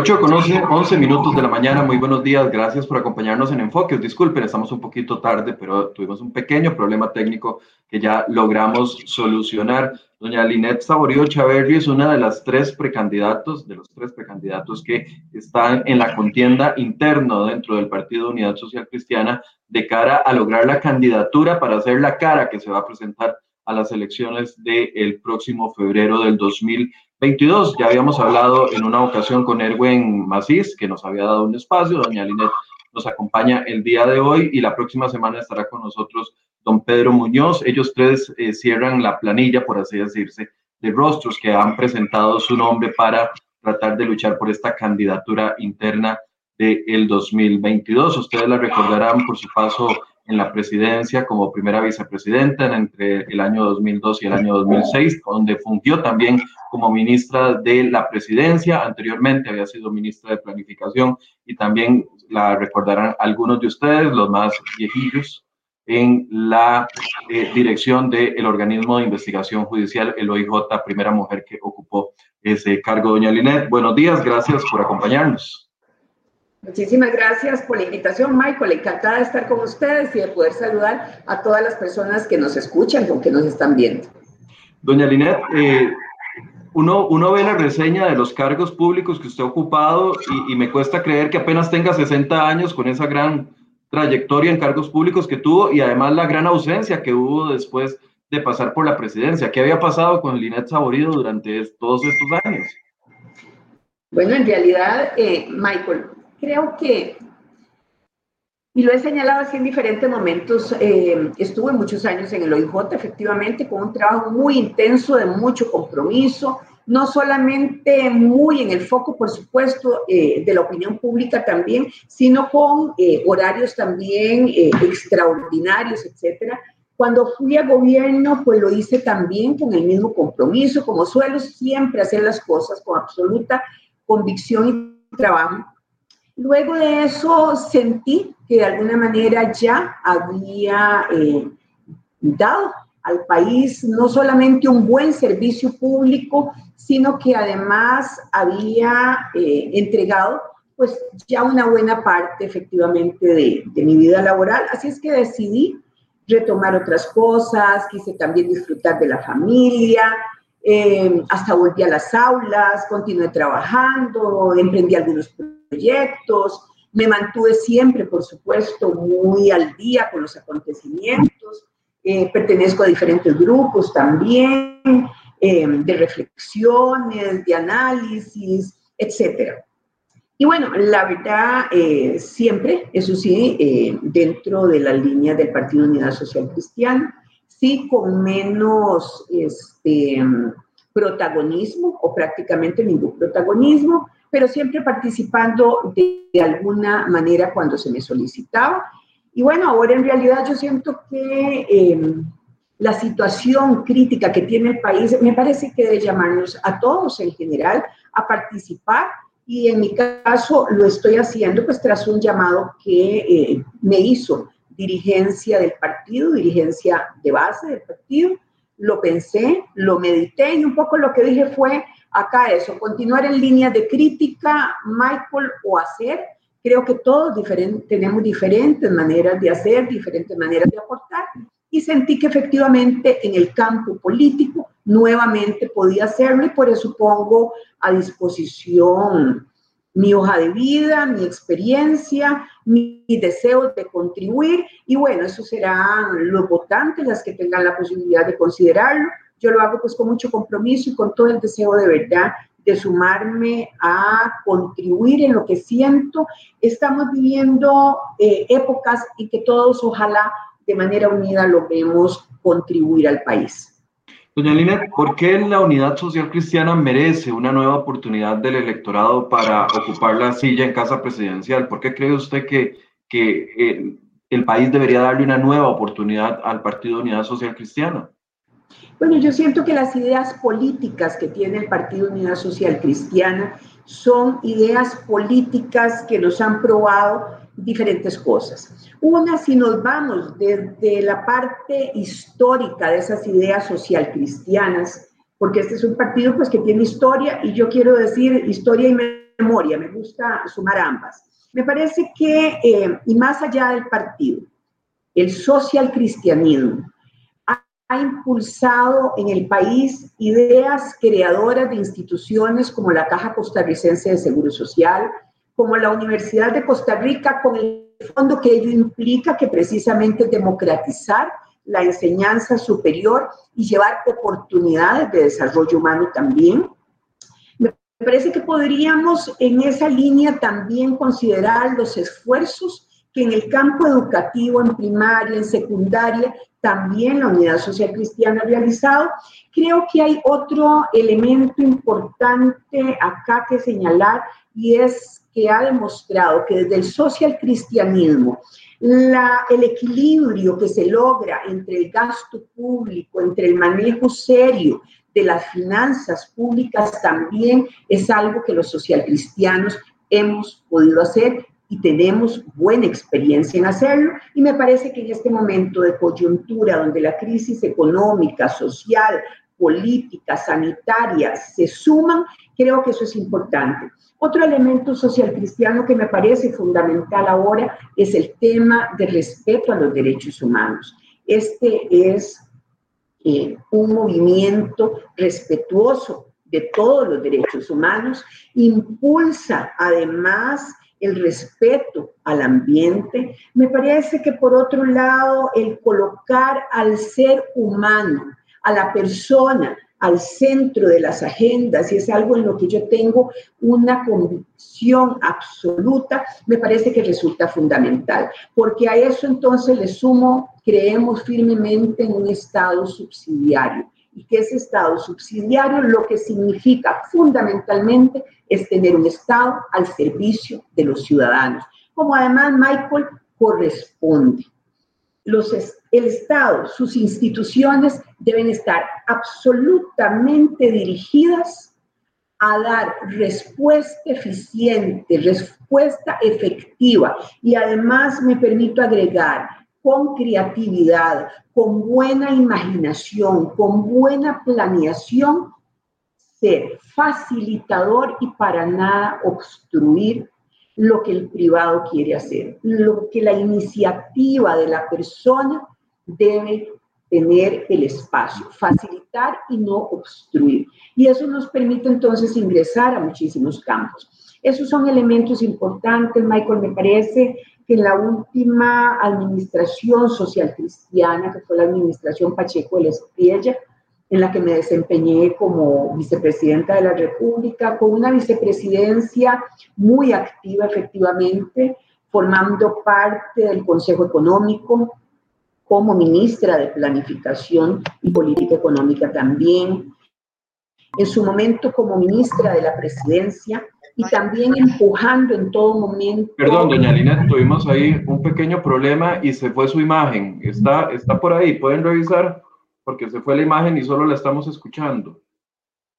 8 con 11, minutos de la mañana, muy buenos días, gracias por acompañarnos en Enfoque. Disculpen, estamos un poquito tarde, pero tuvimos un pequeño problema técnico que ya logramos solucionar. Doña Linet Saborío Chaverri es una de las tres precandidatos, de los tres precandidatos que están en la contienda interna dentro del Partido Unidad Social Cristiana de cara a lograr la candidatura para hacer la cara que se va a presentar a las elecciones del próximo febrero del 2020 22. Ya habíamos hablado en una ocasión con Erwin Macís, que nos había dado un espacio. Doña Linet nos acompaña el día de hoy y la próxima semana estará con nosotros don Pedro Muñoz. Ellos tres eh, cierran la planilla, por así decirse, de rostros que han presentado su nombre para tratar de luchar por esta candidatura interna del 2022. Ustedes la recordarán por su paso en la presidencia como primera vicepresidenta entre el año 2002 y el año 2006, donde fungió también como ministra de la presidencia. Anteriormente había sido ministra de planificación y también la recordarán algunos de ustedes, los más viejillos, en la eh, dirección del organismo de investigación judicial, el OIJ, primera mujer que ocupó ese cargo. Doña Linet, buenos días, gracias por acompañarnos. Muchísimas gracias por la invitación, Michael. Encantada de estar con ustedes y de poder saludar a todas las personas que nos escuchan o que nos están viendo. Doña Linet, eh, uno, uno ve la reseña de los cargos públicos que usted ha ocupado y, y, me cuesta creer que apenas tenga 60 años con esa gran trayectoria en cargos públicos que tuvo y además la gran ausencia que hubo después de pasar por la presidencia. ¿Qué había pasado con Linet Saborido durante todos estos años? Bueno, en realidad, eh, Michael, creo que, y lo he señalado así en diferentes momentos, eh, estuve muchos años en el OIJ, efectivamente, con un trabajo muy intenso, de mucho compromiso, no solamente muy en el foco, por supuesto, eh, de la opinión pública también, sino con eh, horarios también extraordinarios, etcétera. Cuando fui a gobierno, pues lo hice también con el mismo compromiso, como suelo siempre hacer las cosas con absoluta convicción y trabajo. Luego de eso sentí que de alguna manera ya había eh, dado al país no solamente un buen servicio público, sino que además había eh, entregado pues ya una buena parte efectivamente de, mi vida laboral. Así es que decidí retomar otras cosas, quise también disfrutar de la familia, eh, hasta volví a las aulas, continué trabajando, emprendí algunos proyectos, me mantuve siempre, por supuesto, muy al día con los acontecimientos, eh, pertenezco a diferentes grupos también, eh, de reflexiones, de análisis, etc. Y bueno, la verdad, siempre, eso sí, dentro de la línea del Partido Unidad Social Cristiana, sí con menos este, protagonismo o prácticamente ningún protagonismo, pero siempre participando de, alguna manera cuando se me solicitaba. Y bueno, ahora en realidad yo siento que em, la situación crítica que tiene el país me parece que debe llamarnos a todos en general a participar y en mi caso lo estoy haciendo pues tras un llamado que eh, me hizo dirigencia del partido, dirigencia de base del partido. Lo pensé, lo medité y un poco lo que dije fue acá eso, continuar en línea de crítica, Michael, o hacer. Creo que todos tenemos diferentes maneras de hacer, diferentes maneras de aportar y sentí que efectivamente en el campo político nuevamente podía hacerlo y por eso pongo a disposición mi hoja de vida, mi experiencia, mi, deseo de contribuir y bueno, eso serán los votantes las que tengan la posibilidad de considerarlo. Yo lo hago pues con mucho compromiso y con todo el deseo de verdad de sumarme a contribuir en lo que siento. Estamos viviendo eh, épocas en que todos ojalá de manera unida logremos contribuir al país. Doña Lina, ¿por qué la Unidad Social Cristiana merece una nueva oportunidad del electorado para ocupar la silla en casa presidencial? ¿Por qué cree usted que, que el, el país debería darle una nueva oportunidad al Partido Unidad Social Cristiana? Bueno, yo siento que las ideas políticas que tiene el Partido Unidad Social Cristiana son ideas políticas que nos han probado diferentes cosas. Una, si nos vamos desde la parte histórica de esas ideas social cristianas, porque este es un partido pues que tiene historia y yo quiero decir historia y me memoria, me gusta sumar ambas. Me parece que, eh, y más allá del partido, el social cristianismo ha, impulsado en el país ideas creadoras de instituciones como la Caja Costarricense de Seguro Social, como la Universidad de Costa Rica, con el fondo que ello implica, que precisamente democratizar la enseñanza superior y llevar oportunidades de desarrollo humano también. Me parece que podríamos en esa línea también considerar los esfuerzos que en el campo educativo, en primaria, en secundaria, también la Unidad Social Cristiana ha realizado. Creo que hay otro elemento importante acá que señalar y es que ha demostrado que desde el social cristianismo la, el equilibrio que se logra entre el gasto público, entre el manejo serio de las finanzas públicas, también es algo que los socialcristianos hemos podido hacer y tenemos buena experiencia en hacerlo. Y me parece que en este momento de coyuntura, donde la crisis económica, social, política, sanitaria se suman, creo que eso es importante. Otro elemento social cristiano que me parece fundamental ahora es el tema de respeto a los derechos humanos. Este es eh, un movimiento respetuoso de todos los derechos humanos, impulsa además el respeto al ambiente. Me parece que por otro lado, el colocar al ser humano, a la persona, al centro de las agendas y es algo en lo que yo tengo una convicción absoluta, me parece que resulta fundamental, porque a eso entonces le sumo, creemos firmemente en un Estado subsidiario y que ese Estado subsidiario lo que significa fundamentalmente es tener un Estado al servicio de los ciudadanos, como además Michael corresponde. Los, el Estado, sus instituciones deben estar absolutamente dirigidas a dar respuesta eficiente, respuesta efectiva y además me permito agregar con creatividad, con buena imaginación, con buena planeación, ser facilitador y para nada obstruir lo que el privado quiere hacer, lo que la iniciativa de la persona debe tener el espacio, facilitar y no obstruir. Y eso nos permite entonces ingresar a muchísimos campos. Esos son elementos importantes, Michael, me parece que en la última administración social cristiana, que fue la administración Pacheco de la Espriella, en la que me desempeñé como vicepresidenta de la República, con una vicepresidencia muy activa efectivamente, formando parte del Consejo Económico, como ministra de Planificación y Política Económica también, en su momento como ministra de la Presidencia y también empujando en todo momento. Perdón, doña Lina, tuvimos ahí un pequeño problema y se fue su imagen. Está, está por ahí, pueden revisar porque se fue la imagen y solo la estamos escuchando.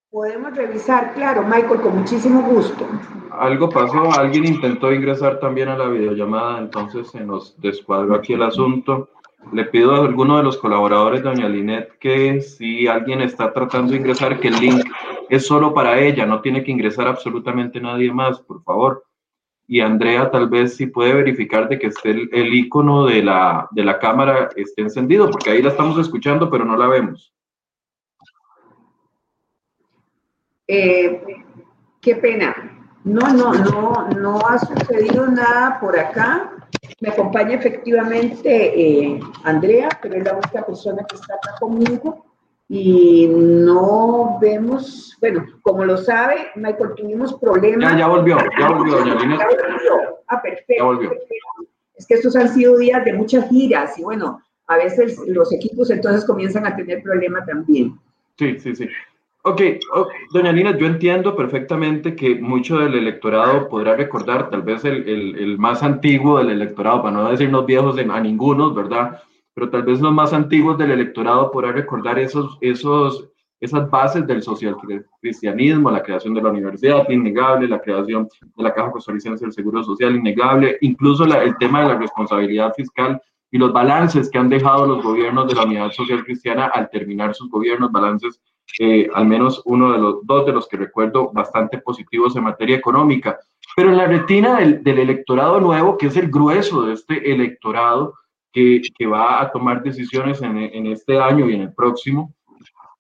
Podemos revisar, claro, Michael, con muchísimo gusto. Algo pasó, alguien intentó ingresar también a la videollamada, entonces se nos descuadró aquí el asunto. Le pido a alguno de los colaboradores, doña Linet, que si alguien está tratando de ingresar, que el link es solo para ella, no tiene que ingresar absolutamente nadie más, por favor. Y Andrea, tal vez si puede verificar de que esté el, icono de la, de la cámara esté encendido, porque ahí la estamos escuchando, pero no la vemos. Eh, qué pena. No, no, no, no ha sucedido nada por acá. Me acompaña efectivamente eh, Andrea, pero es la única persona que está acá conmigo y no vemos, bueno, como lo sabe, Michael, tuvimos problemas. Ya, ya volvió, ya volvió, doña Lina. Ya volvió. Ah, perfecto, Es que estos han sido días de muchas giras y bueno, a veces los equipos entonces comienzan a tener problemas también. Sí, sí, sí. Ok, doña Lina, yo entiendo perfectamente que mucho del electorado podrá recordar, tal vez el, el, el más antiguo del electorado, para no decirnos viejos a ninguno, ¿verdad? Pero tal vez los más antiguos del electorado podrán recordar esos, esos, esas bases del social cristianismo, la creación de la universidad, innegable, la creación de la Caja Costarricense del Seguro Social, innegable, incluso el tema de la responsabilidad fiscal y los balances que han dejado los gobiernos de la Unidad Social Cristiana al terminar sus gobiernos, balances eh, al menos uno de los dos de los que recuerdo bastante positivos en materia económica. Pero en la retina del, electorado nuevo, que es el grueso de este electorado que, que va a tomar decisiones en, en, este año y en el próximo,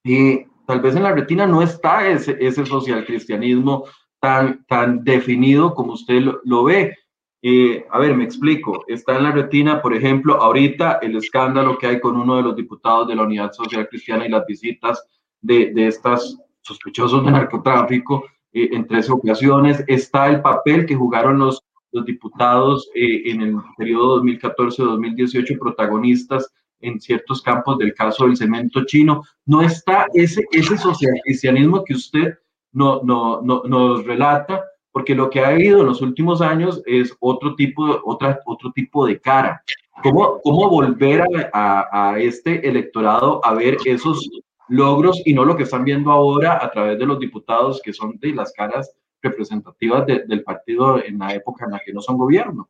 eh, tal vez en la retina no está ese, ese social cristianismo tan, tan definido como usted lo, ve. Eh, a ver, me explico. Está en la retina, por ejemplo, ahorita el escándalo que hay con uno de los diputados de la Unidad Social Cristiana y las visitas de, de estas sospechosos de narcotráfico eh, en tres ocasiones. Está el papel que jugaron los, los diputados eh, en el periodo 2014-2018, protagonistas en ciertos campos del caso del cemento chino. No está ese, ese social cristianismo que usted no, no, no, nos relata, porque lo que ha habido en los últimos años es otro tipo, otra, otro tipo de cara. ¿Cómo, cómo volver a, a, este electorado a ver esos logros y no lo que están viendo ahora a través de los diputados que son de las caras representativas del partido en la época en la que no son gobierno?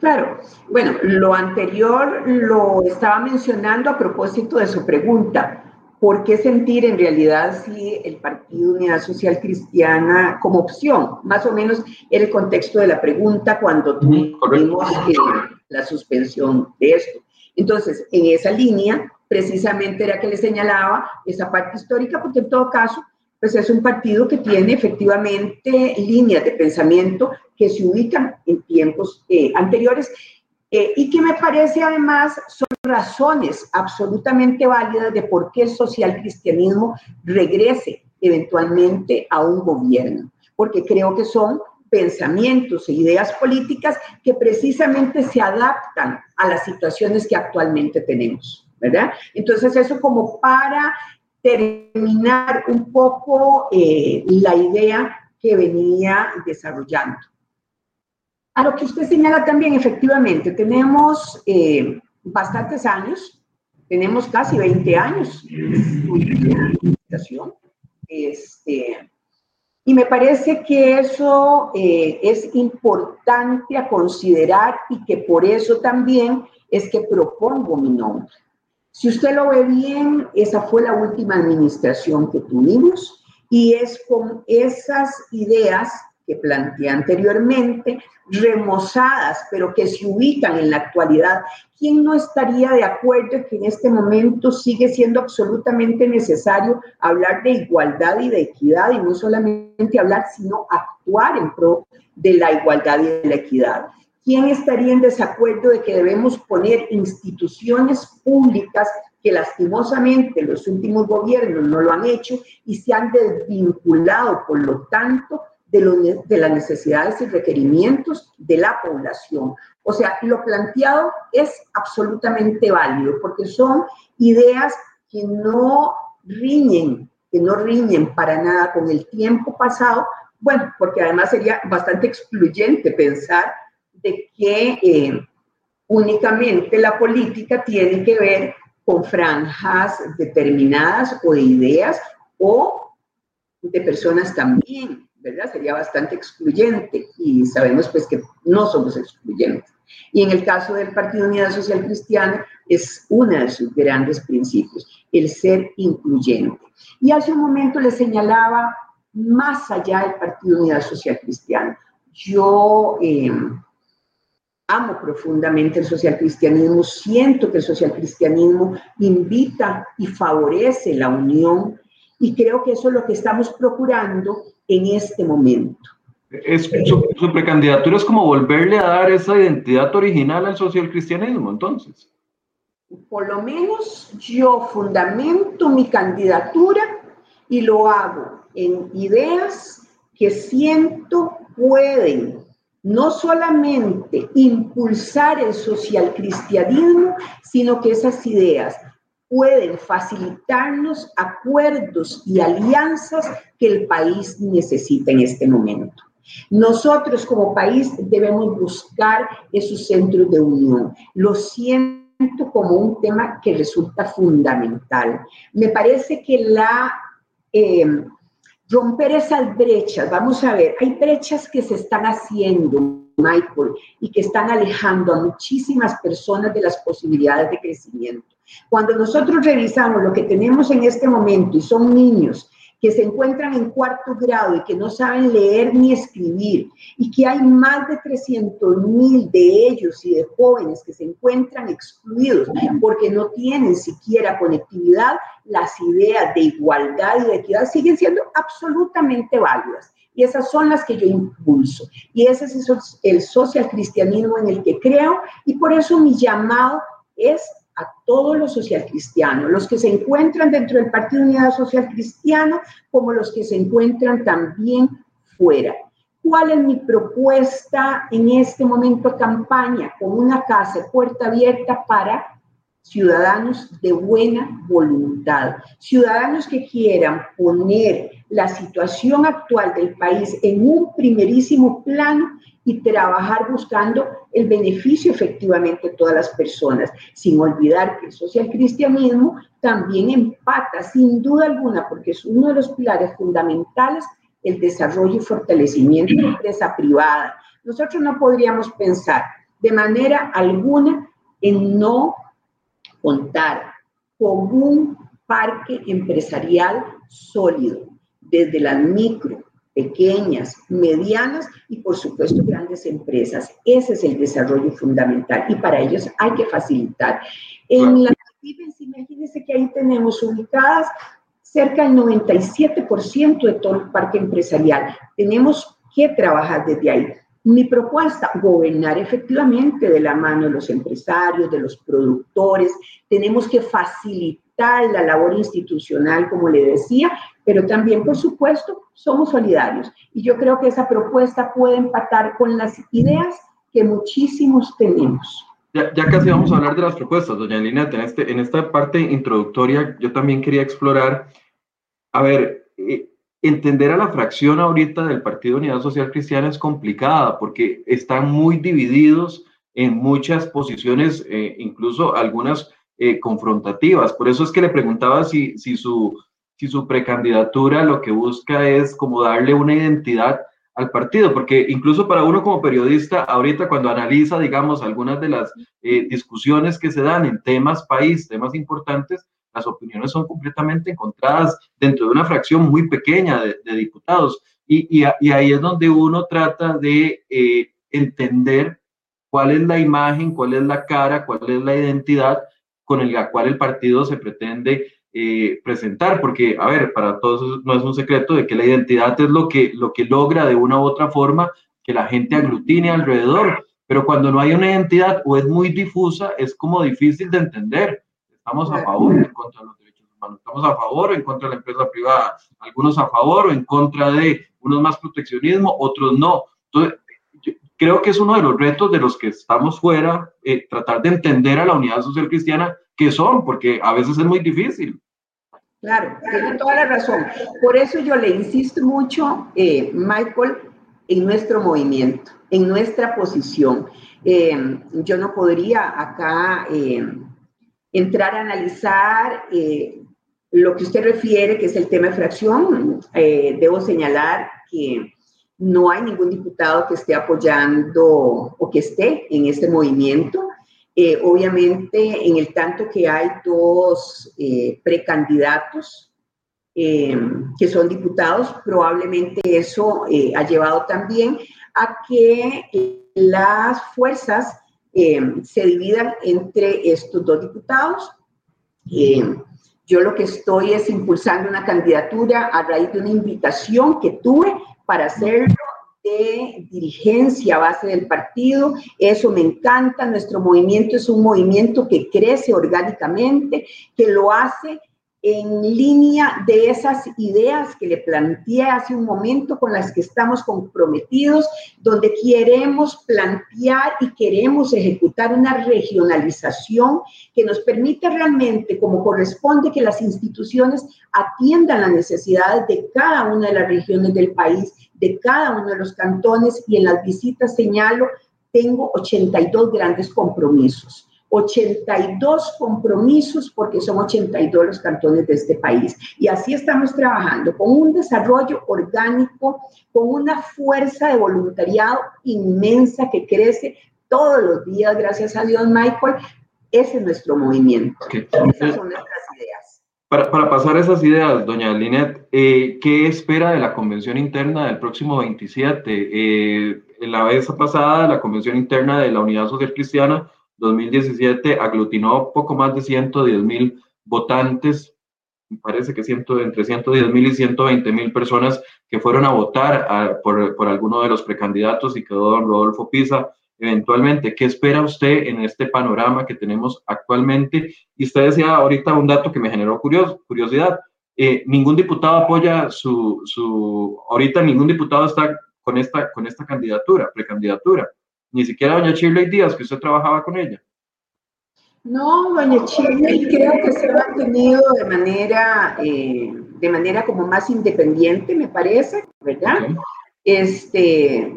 Claro, bueno, lo anterior lo estaba mencionando a propósito de su pregunta. ¿por qué sentir en realidad si el Partido Unidad Social Cristiana como opción? Más o menos el contexto de la pregunta cuando tuvimos eh, la suspensión de esto. Entonces, en esa línea, precisamente era que le señalaba esa parte histórica, porque en todo caso, pues es un partido que tiene efectivamente líneas de pensamiento que se ubican en tiempos eh, anteriores eh, y que me parece además son razones absolutamente válidas de por qué el social cristianismo regrese eventualmente a un gobierno, porque creo que son pensamientos e ideas políticas que precisamente se adaptan a las situaciones que actualmente tenemos, ¿verdad? Entonces eso como para terminar un poco eh, la idea que venía desarrollando. A lo que usted señala también, efectivamente, tenemos eh, bastantes años, tenemos casi 20 años este, y me parece que eso eh, es importante a considerar y que por eso también es que propongo mi nombre. Si usted lo ve bien, esa fue la última administración que tuvimos y es con esas ideas que planteé anteriormente, remozadas, pero que se ubican en la actualidad. ¿Quién no estaría de acuerdo que en este momento sigue siendo absolutamente necesario hablar de igualdad y de equidad y no solamente hablar, sino actuar en pro de la igualdad y de la equidad? ¿Quién estaría en desacuerdo de que debemos poner instituciones públicas que lastimosamente los últimos gobiernos no lo han hecho y se han desvinculado, por lo tanto, de, las necesidades y requerimientos de la población. O sea, lo planteado es absolutamente válido porque son ideas que no riñen, que no riñen para nada con el tiempo pasado, bueno, porque además sería bastante excluyente pensar de que eh, únicamente la política tiene que ver con franjas determinadas o de ideas o de personas también ¿verdad? Sería bastante excluyente y sabemos pues que no somos excluyentes. Y en el caso del Partido Unidad Social Cristiana es uno de sus grandes principios, el ser incluyente. Y hace un momento le señalaba más allá del Partido Unidad Social Cristiana. Yo em, amo profundamente el social cristianismo, siento que el social cristianismo invita y favorece la unión y creo que eso es lo que estamos procurando en este momento. Es, su, precandidatura es como volverle a dar esa identidad original al social cristianismo, entonces. Por lo menos yo fundamento mi candidatura y lo hago en ideas que siento pueden no solamente impulsar el social cristianismo, sino que esas ideas pueden facilitarnos acuerdos y alianzas que el país necesita en este momento. Nosotros como país debemos buscar esos centros de unión. Lo siento como un tema que resulta fundamental. Me parece que la... Eh, romper esas brechas, vamos a ver, hay brechas que se están haciendo, Michael, y que están alejando a muchísimas personas de las posibilidades de crecimiento. Cuando nosotros revisamos lo que tenemos en este momento y son niños que se encuentran en cuarto grado y que no saben leer ni escribir, y que hay más de 300 mil de ellos y de jóvenes que se encuentran excluidos porque no tienen siquiera conectividad, las ideas de igualdad y de equidad siguen siendo absolutamente válidas. Y esas son las que yo impulso. Y ese es el social cristianismo en el que creo. Y por eso mi llamado es a todos los socialcristianos, los que se encuentran dentro del Partido Unidad Social Cristiano, como los que se encuentran también fuera. ¿Cuál es mi propuesta en este momento campaña? Con una casa puerta abierta para ciudadanos de buena voluntad, ciudadanos que quieran poner la situación actual del país en un primerísimo plano y trabajar buscando el beneficio efectivamente de todas las personas, sin olvidar que el social cristianismo también empata, sin duda alguna, porque es uno de los pilares fundamentales, el desarrollo y fortalecimiento de la empresa privada. Nosotros no podríamos pensar de manera alguna en no contar con un parque empresarial sólido, desde las micro, pequeñas, medianas y por supuesto grandes empresas. Ese es el desarrollo fundamental y para ellos hay que facilitar. En las imagínense que ahí tenemos ubicadas cerca del 97% de todo el parque empresarial. Tenemos que trabajar desde ahí. Mi propuesta, gobernar efectivamente de la mano de los empresarios, de los productores. Tenemos que facilitar la labor institucional, como le decía, pero también, por supuesto, somos solidarios. Y yo creo que esa propuesta puede empatar con las ideas que muchísimos tenemos. Ya, ya casi vamos a hablar de las propuestas, doña Lineta. En, este, en esta parte introductoria yo también quería explorar, a ver, eh, entender a la fracción ahorita del Partido Unidad Social Cristiana es complicada porque están muy divididos en muchas posiciones, eh, incluso algunas eh, confrontativas. Por eso es que le preguntaba si, si su si su precandidatura lo que busca es como darle una identidad al partido, porque incluso para uno como periodista, ahorita cuando analiza, digamos, algunas de las eh, discusiones que se dan en temas país, temas importantes, las opiniones son completamente encontradas dentro de una fracción muy pequeña de, diputados. Y, ahí es donde uno trata de eh, entender cuál es la imagen, cuál es la cara, cuál es la identidad con la cual el partido se pretende eh, presentar, porque, a ver, para todos no es un secreto de que la identidad es lo que, lo que logra de una u otra forma que la gente aglutine alrededor, pero cuando no hay una identidad o es muy difusa, es como difícil de entender. Estamos a favor o en contra de los derechos humanos, estamos a favor o en contra de la empresa privada, algunos a favor o en contra de unos más proteccionismo, otros no. Entonces, creo que es uno de los retos de los que estamos fuera, eh, tratar de entender a la unidad social cristiana que son, porque a veces es muy difícil. Claro, tiene toda la razón. Por eso yo le insisto mucho, eh, Michael, en nuestro movimiento, en nuestra posición. Eh, yo no podría acá eh, entrar a analizar lo que usted refiere, que es el tema de fracción. debo señalar que no hay ningún diputado que esté apoyando o que esté en este movimiento. Eh, obviamente, en el tanto que hay dos eh, precandidatos eh, que son diputados, probablemente eso ha llevado también a que las fuerzas se dividan entre estos dos diputados. yo lo que estoy es impulsando una candidatura a raíz de una invitación que tuve para hacerlo de dirigencia a base del partido. Eso me encanta. Nuestro movimiento es un movimiento que crece orgánicamente, que lo hace en línea de esas ideas que le planteé hace un momento con las que estamos comprometidos, donde queremos plantear y queremos ejecutar una regionalización que nos permita realmente, como corresponde, que las instituciones atiendan las necesidades de cada una de las regiones del país, de cada uno de los cantones. Y en las visitas señalo, tengo 82 grandes compromisos 82 compromisos porque son 82 los cantones de este país. Y así estamos trabajando con un desarrollo orgánico, con una fuerza de voluntariado inmensa que crece todos los días, gracias a Dios, Michael, Ese es nuestro movimiento. Esas son nuestras ideas. Para, para, pasar esas ideas, doña Linet, eh, ¿qué espera de la convención interna del próximo 27? Eh, en la vez pasada, la convención interna de la Unidad Social Cristiana 2017 aglutinó poco más de 110 mil votantes, parece que ciento, entre 110 mil y 120 mil personas que fueron a votar por, por alguno de los precandidatos y quedó don Rodolfo Pisa eventualmente. ¿Qué espera usted en este panorama que tenemos actualmente? Y usted decía ahorita un dato que me generó curiosidad. Eh, ningún diputado apoya su, su, ahorita ningún diputado está con esta, con esta candidatura, precandidatura. Ni siquiera doña Shirley Díaz, que usted trabajaba con ella. No, doña Shirley creo que se ha mantenido de manera, eh, de manera como más independiente, me parece, ¿verdad? Este,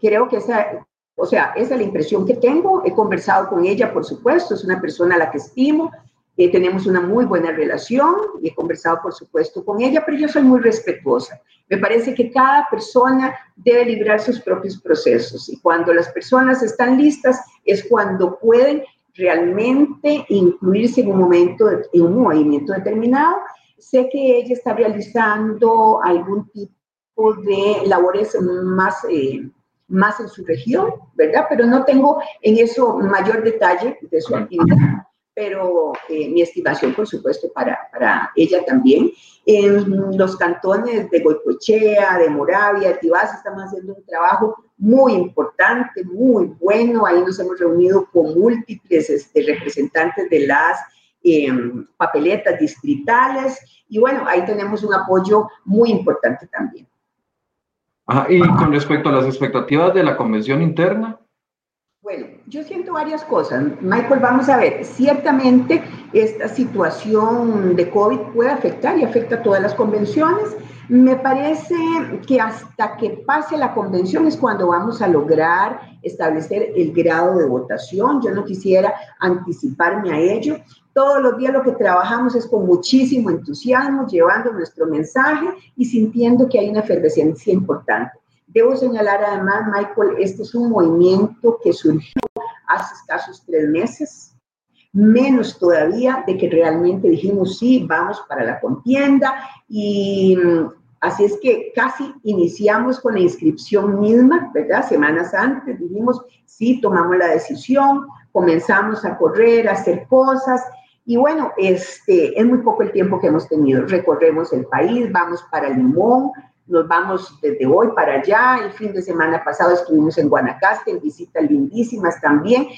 creo que esa, o sea, esa es la impresión que tengo. He conversado con ella, por supuesto, es una persona a la que estimo. Eh, tenemos una muy buena relación y he conversado, por supuesto, con ella, pero yo soy muy respetuosa. Me parece que cada persona debe librar sus propios procesos y cuando las personas están listas es cuando pueden realmente incluirse en un momento, en un movimiento determinado. Sé que ella está realizando algún tipo de labores más... Eh, más en su región, ¿verdad? Pero no tengo en eso mayor detalle de su actividad, pero eh, mi estimación, por supuesto, para, para, ella también. En los cantones de Goicoechea, de Moravia, de Tibás, estamos haciendo un trabajo muy importante, muy bueno. Ahí nos hemos reunido con múltiples este, representantes de las em, papeletas distritales y bueno, ahí tenemos un apoyo muy importante también y con respecto a las expectativas de la convención interna. Bueno, yo siento varias cosas. Michael, vamos a ver, ciertamente esta situación de COVID puede afectar y afecta a todas las convenciones. Me parece que hasta que pase la convención es cuando vamos a lograr establecer el grado de votación. Yo no quisiera anticiparme a ello. Todos los días lo que trabajamos es con muchísimo entusiasmo, llevando nuestro mensaje y sintiendo que hay una efervescencia importante. Debo señalar además, Michael, este es un movimiento que surgió hace escasos tres meses, menos todavía de que realmente dijimos, sí, vamos para la contienda y mm, así es que casi iniciamos con la inscripción misma, ¿verdad? Semanas antes dijimos, sí, tomamos la decisión, comenzamos a correr, a hacer cosas y bueno, este, es muy poco el tiempo que hemos tenido. Recorremos el país, vamos para Limón, nos vamos desde hoy para allá. El fin de semana pasado estuvimos en Guanacaste, en visitas lindísimas también,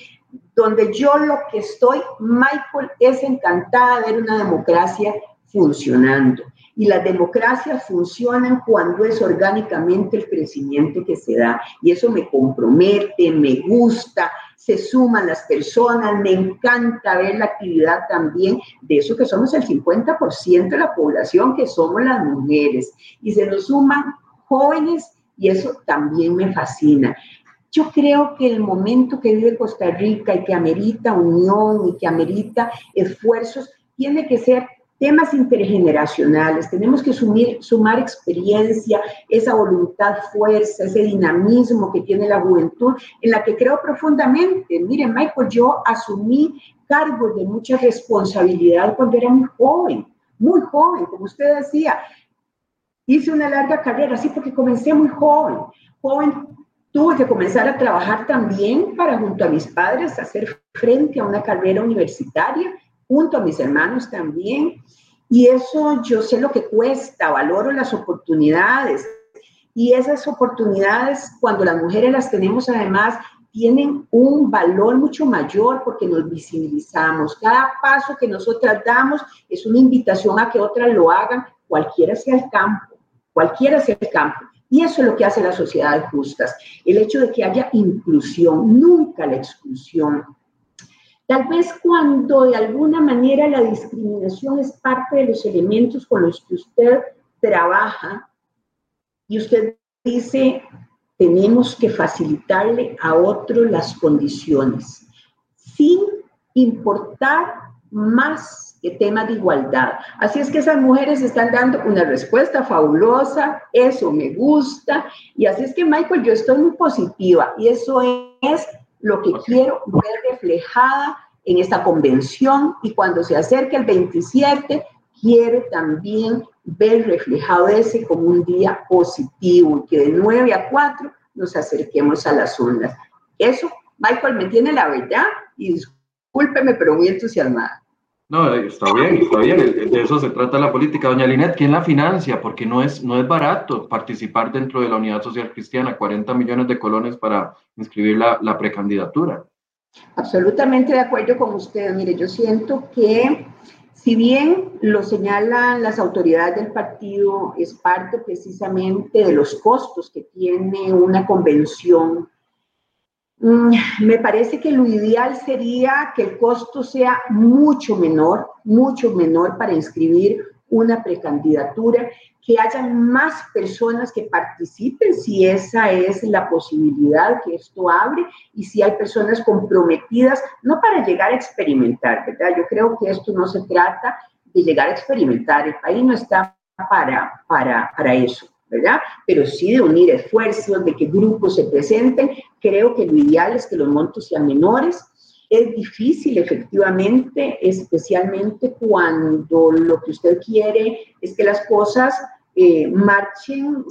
donde yo lo que estoy, Michael, es encantada de ver una democracia funcionando. Y las democracias funcionan cuando es orgánicamente el crecimiento que se da. Y eso me compromete, me gusta, se suman las personas, me encanta ver la actividad también de eso que somos el 50% de la población, que somos las mujeres, y se nos suman jóvenes y eso también me fascina. Yo creo que el momento que vive Costa Rica y que amerita unión y que amerita esfuerzos, tiene que ser temas intergeneracionales, tenemos que sumir, sumar experiencia, esa voluntad, fuerza, ese dinamismo que tiene la juventud, en la que creo profundamente. Miren, Michael, yo asumí cargos de mucha responsabilidad cuando era muy joven, muy joven, como usted decía. Hice una larga carrera, sí, porque comencé muy joven. Joven tuve que comenzar a trabajar también para, junto a mis padres, hacer frente a una carrera universitaria junto a mis hermanos también. Y eso yo sé lo que cuesta, valoro las oportunidades. Y esas oportunidades, cuando las mujeres las tenemos además, tienen un valor mucho mayor porque nos visibilizamos. Cada paso que nosotras damos es una invitación a que otras lo hagan, cualquiera sea el campo, cualquiera sea el campo. Y eso es lo que hace la sociedad justas. El hecho de que haya inclusión, nunca la exclusión. Tal vez cuando de alguna manera la discriminación es parte de los elementos con los que usted trabaja y usted dice, tenemos que facilitarle a otro las condiciones, sin importar más que temas de igualdad. Así es que esas mujeres están dando una respuesta fabulosa, eso me gusta, y así es que Michael, yo estoy muy positiva, y eso es lo que quiero ver reflejada en esta convención y cuando se acerque el 27 quiere también ver reflejado ese como un día positivo y que de 9 a 4 nos acerquemos a las urnas. Eso, Michael, me tiene la verdad y discúlpeme, pero muy entusiasmada. No, está bien, está bien. De eso se trata la política. Doña Linet, ¿quién la financia? Porque no es, no es barato participar dentro de la Unidad Social Cristiana. 40 millones de colones para inscribir la, la precandidatura. Absolutamente de acuerdo con usted. Mire, yo siento que si bien lo señalan las autoridades del partido, es parte precisamente de los costos que tiene una convención me parece que lo ideal sería que el costo sea mucho menor, mucho menor para inscribir una precandidatura, que haya más personas que participen si esa es la posibilidad que esto abre y si hay personas comprometidas, no para llegar a experimentar, ¿verdad? Yo creo que esto no se trata de llegar a experimentar, el país no está para, para, para eso. ¿Verdad? Pero sí de unir esfuerzos, de que grupos se presenten. Creo que lo ideal es que los montos sean menores. Es difícil, efectivamente, especialmente cuando lo que usted quiere es que las cosas eh, marchen,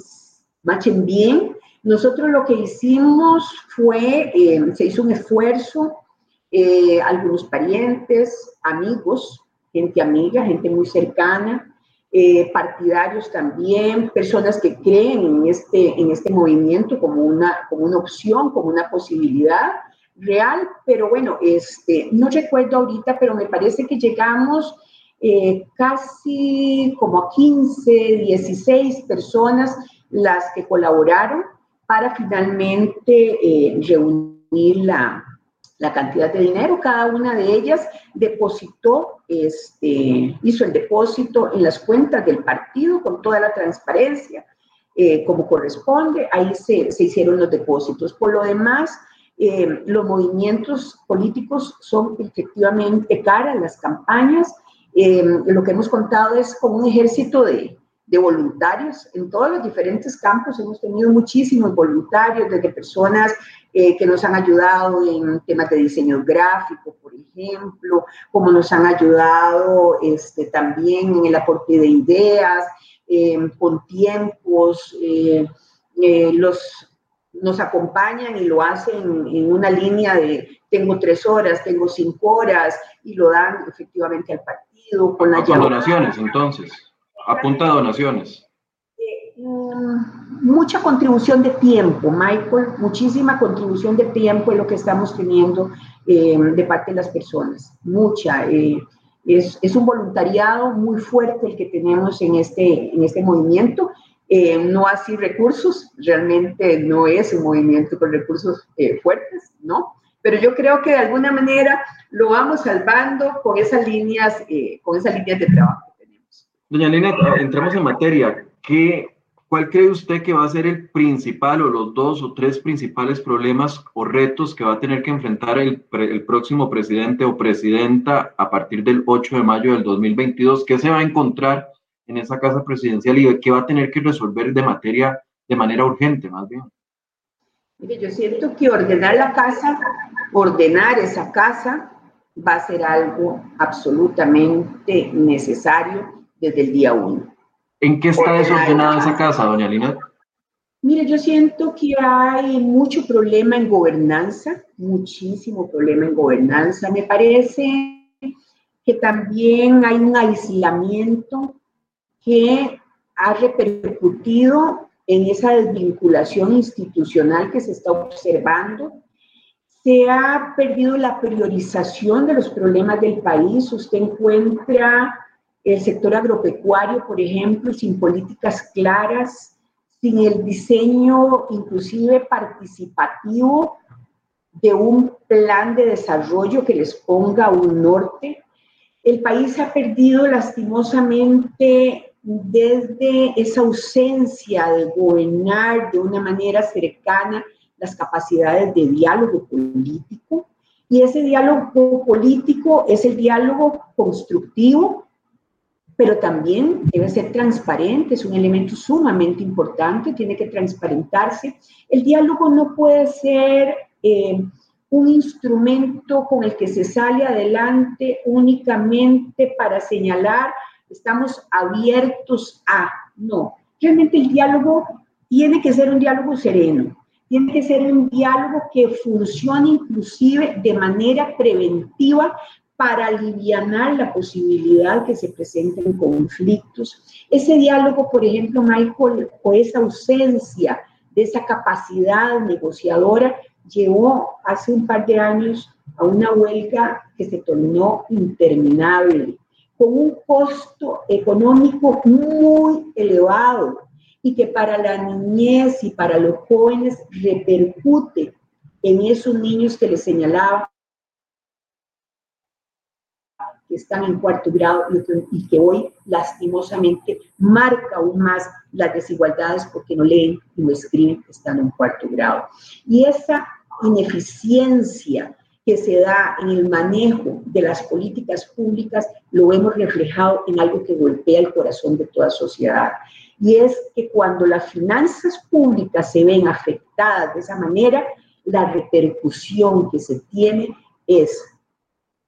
marchen bien. Nosotros lo que hicimos fue, eh, se hizo un esfuerzo, eh, algunos parientes, amigos, gente amiga, gente muy cercana, eh, partidarios también, personas que creen en este, en este movimiento como una, como una opción, como una posibilidad real, pero bueno, este, no recuerdo ahorita, pero me parece que llegamos eh, casi como a 15, 16 personas las que colaboraron para finalmente eh, reunir la, la cantidad de dinero, cada una de ellas depositó, este, hizo el depósito en las cuentas del partido con toda la transparencia, eh, como corresponde, ahí se, se, hicieron los depósitos. Por lo demás, eh, los movimientos políticos son efectivamente cara las campañas. Eh, lo que hemos contado es como un ejército de, de voluntarios en todos los diferentes campos. Hemos tenido muchísimos voluntarios, desde personas eh, que nos han ayudado en temas de diseño gráfico, por ejemplo, como nos han ayudado este, también en el aporte de ideas, con tiempos, eh, eh, los, nos acompañan y lo hacen en una línea de tengo tres horas, tengo cinco horas y lo dan efectivamente al partido con las donaciones entonces, apunta a donaciones. Mm, mucha contribución de tiempo, Michael, muchísima contribución de tiempo es lo que estamos teniendo eh, de parte de las personas, mucha. Eh, es, es, un voluntariado muy fuerte el que tenemos en este, en este movimiento. Eh, no así recursos, realmente no es un movimiento con recursos fuertes, ¿no? Pero yo creo que de alguna manera lo vamos salvando con esas líneas, con esas líneas de trabajo. Doña Lina, entramos en materia. ¿Qué ¿Cuál cree usted que va a ser el principal o los dos o tres principales problemas o retos que va a tener que enfrentar el, el, próximo presidente o presidenta a partir del 8 de mayo del 2022? ¿Qué se va a encontrar en esa casa presidencial y qué va a tener que resolver de materia de manera urgente, más bien? Mire, yo siento que ordenar la casa, ordenar esa casa, va a ser algo absolutamente necesario desde el día uno. ¿En qué está desordenada esa casa, doña Lina? Mire, yo siento que hay mucho problema en gobernanza, muchísimo problema en gobernanza. Me parece que también hay un aislamiento que ha repercutido en esa desvinculación institucional que se está observando. Se ha perdido la priorización de los problemas del país. Usted encuentra el sector agropecuario, por ejemplo, sin políticas claras, sin el diseño inclusive participativo de un plan de desarrollo que les ponga un norte. El país ha perdido lastimosamente desde esa ausencia de gobernar de una manera cercana las capacidades de diálogo político. Y ese diálogo político es el diálogo constructivo pero también debe ser transparente, es un elemento sumamente importante, tiene que transparentarse. El diálogo no puede ser eh, un instrumento con el que se sale adelante únicamente para señalar, estamos abiertos a, no, realmente el diálogo tiene que ser un diálogo sereno, tiene que ser un diálogo que funcione inclusive de manera preventiva para aliviar la posibilidad que se presenten conflictos. Ese diálogo, por ejemplo, Michael, o esa ausencia de esa capacidad negociadora llevó hace un par de años a una huelga que se tornó interminable, con un costo económico muy elevado y que para la niñez y para los jóvenes repercute en esos niños que les señalaba que están en cuarto grado y que, hoy lastimosamente marca aún más las desigualdades porque no leen y no escriben están en cuarto grado. Y esa ineficiencia que se da en el manejo de las políticas públicas lo hemos reflejado en algo que golpea el corazón de toda sociedad. Y es que cuando las finanzas públicas se ven afectadas de esa manera, la repercusión que se tiene es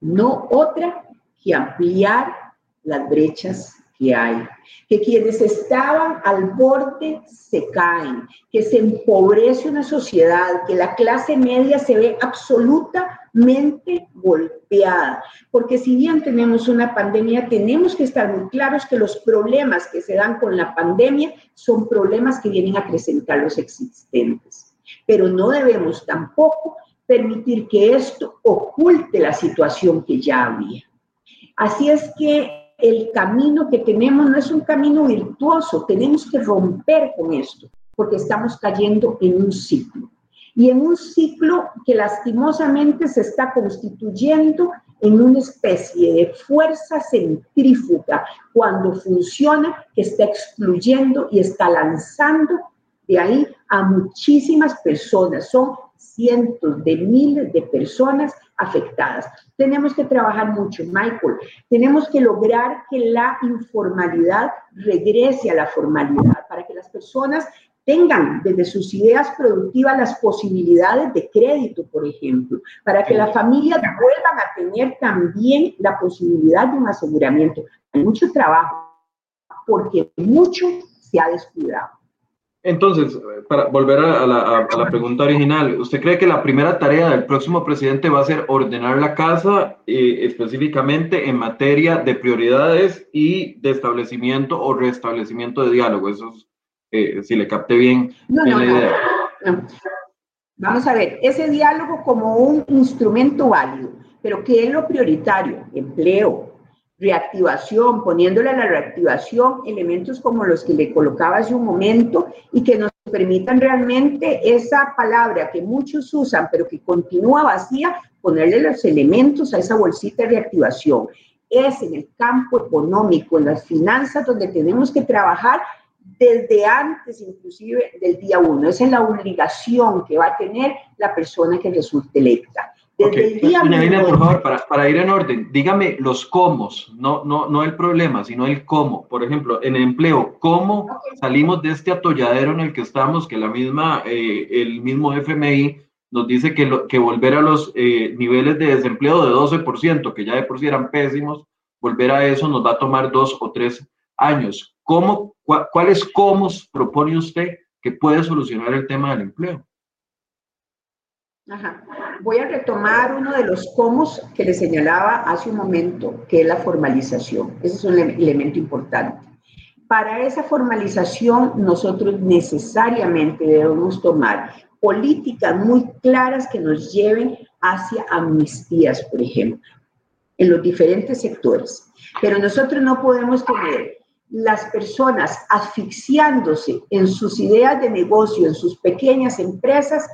no otra que ampliar las brechas que hay, que quienes estaban al borde se caen, que se empobrece una sociedad, que la clase media se ve absolutamente golpeada. Porque si bien tenemos una pandemia, tenemos que estar muy claros que los problemas que se dan con la pandemia son problemas que vienen a acrecentar los existentes. Pero no debemos tampoco permitir que esto oculte la situación que ya había. Así es que el camino que tenemos no es un camino virtuoso, tenemos que romper con esto, porque estamos cayendo en un ciclo. Y en un ciclo que lastimosamente se está constituyendo en una especie de fuerza centrífuga cuando funciona, que está excluyendo y está lanzando de ahí a muchísimas personas. Son cientos de miles de personas afectadas. Tenemos que trabajar mucho, Michael. Tenemos que lograr que la informalidad regrese a la formalidad para que las personas tengan desde sus ideas productivas las posibilidades de crédito, por ejemplo, para que las familias vuelvan a tener también la posibilidad de un aseguramiento. Hay mucho trabajo porque mucho se ha descuidado. Entonces, para volver a la, pregunta original, ¿usted cree que la primera tarea del próximo presidente va a ser ordenar la casa eh, específicamente en materia de prioridades y de establecimiento o restablecimiento de diálogo? Eso es, eh, si le capte bien, la idea. Vamos a ver, ese diálogo como un instrumento válido, pero ¿qué es lo prioritario? Empleo, reactivación, poniéndole a la reactivación elementos como los que le colocaba hace un momento y que nos permitan realmente esa palabra que muchos usan, pero que continúa vacía, ponerle los elementos a esa bolsita de reactivación. Es en el campo económico, en las finanzas, donde tenemos que trabajar desde antes inclusive del día uno. Esa es la obligación que va a tener la persona que resulte electa. Okay. por favor, para, para, ir en orden, dígame los cómo, no, no, no el problema, sino el cómo. Por ejemplo, en empleo, ¿cómo salimos de este atolladero en el que estamos, que la misma, eh, el mismo FMI nos dice que, que volver a los eh, niveles de desempleo de 12%, que ya de por sí eran pésimos, volver a eso nos va a tomar dos o tres años. ¿Cómo, ¿Cuáles cómo propone usted que puede solucionar el tema del empleo? Voy a retomar uno de los cómo que le señalaba hace un momento, que es la formalización. Ese es un elemento importante. Para esa formalización, nosotros necesariamente debemos tomar políticas muy claras que nos lleven hacia amnistías, por ejemplo, en los diferentes sectores. Pero nosotros no podemos tener las personas asfixiándose en sus ideas de negocio, en sus pequeñas empresas,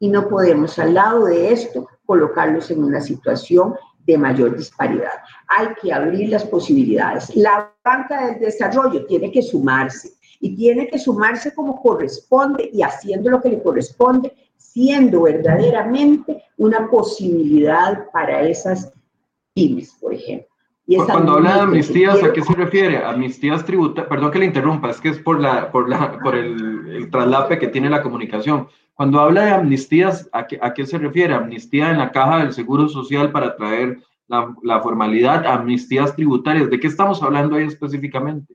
y no podemos al lado de esto colocarlos en una situación de mayor disparidad. Hay que abrir las posibilidades. La banca del desarrollo tiene que sumarse y tiene que sumarse como corresponde y haciendo lo que le corresponde, siendo verdaderamente una posibilidad para esas pymes, por ejemplo. Cuando habla de amnistías, ¿a qué se refiere? Amnistías tributarias, perdón que le interrumpa, es que es por, la, por, la, por el, el traslape que tiene la comunicación Cuando habla de amnistías, ¿a qué, ¿a qué, se refiere? ¿Amnistía en la caja del Seguro Social para traer la, la formalidad? ¿Amnistías tributarias? ¿De qué estamos hablando ahí específicamente?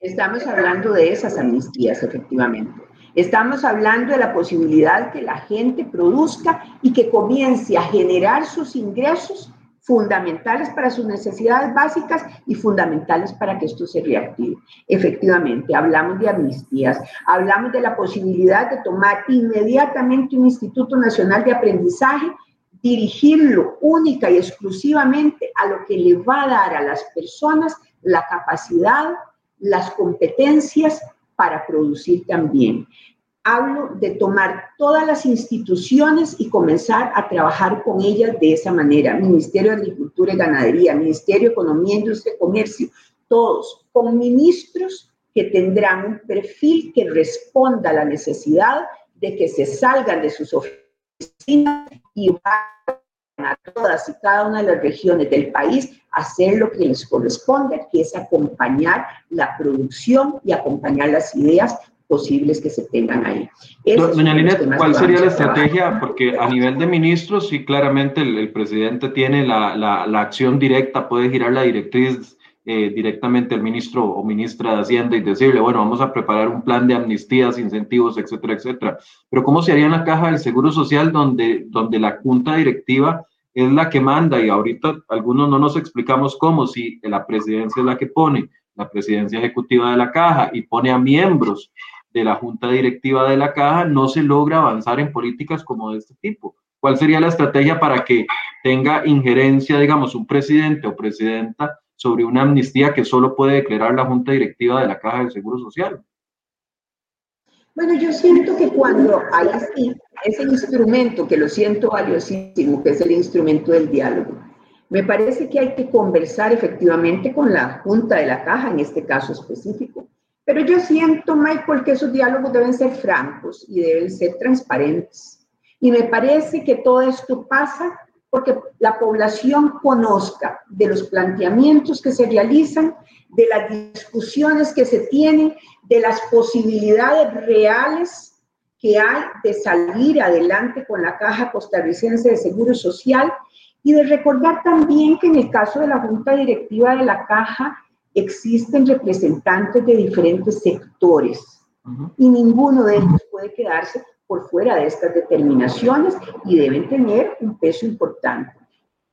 Estamos hablando de esas amnistías, efectivamente. Estamos hablando de la posibilidad que la gente produzca y que comience a generar sus ingresos fundamentales para sus necesidades básicas y fundamentales para que esto se reactive. Efectivamente, hablamos de amnistías, hablamos de la posibilidad de tomar inmediatamente un Instituto Nacional de Aprendizaje, dirigirlo única y exclusivamente a lo que le va a dar a las personas la capacidad, las competencias para producir también. Hablo de tomar todas las instituciones y comenzar a trabajar con ellas de esa manera. Ministerio de Agricultura y Ganadería, Ministerio de Economía, Industria y Comercio, todos con ministros que tendrán un perfil que responda a la necesidad de que se salgan de sus oficinas y vayan a todas y cada una de las regiones del país a hacer lo que les corresponde, que es acompañar la producción y acompañar las ideas posibles que se tengan ahí. Doña Linet, ¿cuál sería la estrategia? Porque a nivel de ministros, sí, claramente el, presidente tiene la, la, la, acción directa, puede girar la directriz eh, directamente al ministro o ministra de Hacienda y decirle, bueno, vamos a preparar un plan de amnistías, incentivos, etcétera, etcétera. Pero ¿cómo se haría en la caja del Seguro Social donde, donde la junta directiva es la que manda y ahorita algunos no nos explicamos cómo, si la presidencia es la que pone, la presidencia ejecutiva de la caja y pone a miembros de la junta directiva de la caja, no se logra avanzar en políticas como de este tipo. ¿Cuál sería la estrategia para que tenga injerencia, digamos, un presidente o presidenta sobre una amnistía que solo puede declarar la junta directiva de la caja del Seguro Social? Bueno, yo siento que cuando hay ese instrumento, que lo siento valiosísimo, que es el instrumento del diálogo, me parece que hay que conversar efectivamente con la Junta de la Caja, en este caso específico. Pero yo siento, Michael, que esos diálogos deben ser francos y deben ser transparentes. Y me parece que todo esto pasa porque la población conozca de los planteamientos que se realizan, de las discusiones que se tienen de las posibilidades reales que hay de salir adelante con la Caja Costarricense de Seguro Social y de recordar también que en el caso de la Junta Directiva de la Caja existen representantes de diferentes sectores y ninguno de ellos puede quedarse por fuera de estas determinaciones y deben tener un peso importante.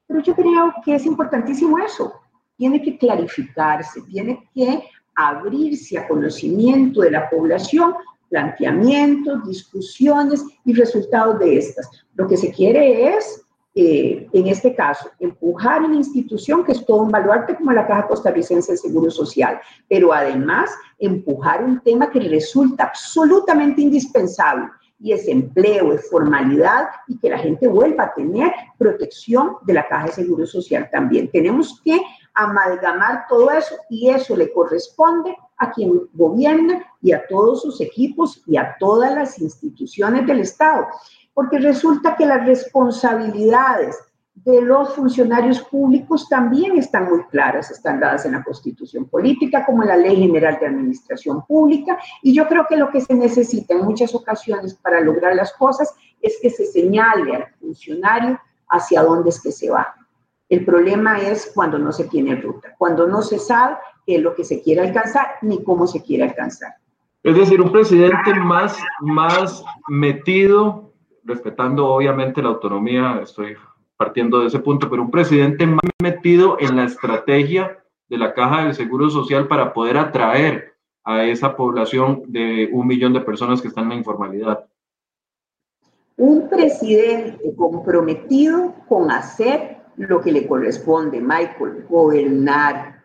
Pero yo creo que es importantísimo eso. Tiene que clarificarse, tiene que abrirse a conocimiento de la población, planteamientos, discusiones y resultados de estas. Lo que se quiere es, eh, en este caso, empujar una institución que es todo un baluarte como la Caja Costarricense de Seguro Social, pero además empujar un tema que resulta absolutamente indispensable y es empleo, es formalidad y que la gente vuelva a tener protección de la Caja de Seguro Social también. Tenemos que amalgamar todo eso y eso le corresponde a quien gobierna y a todos sus equipos y a todas las instituciones del Estado. Porque resulta que las responsabilidades de los funcionarios públicos también están muy claras, están dadas en la Constitución Política como en la Ley General de Administración Pública y yo creo que lo que se necesita en muchas ocasiones para lograr las cosas es que se señale al funcionario hacia dónde es que se va. El problema es cuando no se tiene ruta, cuando no se sabe qué es lo que se quiere alcanzar ni cómo se quiere alcanzar. Es decir, un presidente más, más metido, respetando obviamente la autonomía, estoy partiendo de ese punto, pero un presidente más metido en la estrategia de la Caja del Seguro Social para poder atraer a esa población de un millón de personas que están en la informalidad. Un presidente comprometido con hacer lo que le corresponde, Michael, gobernar.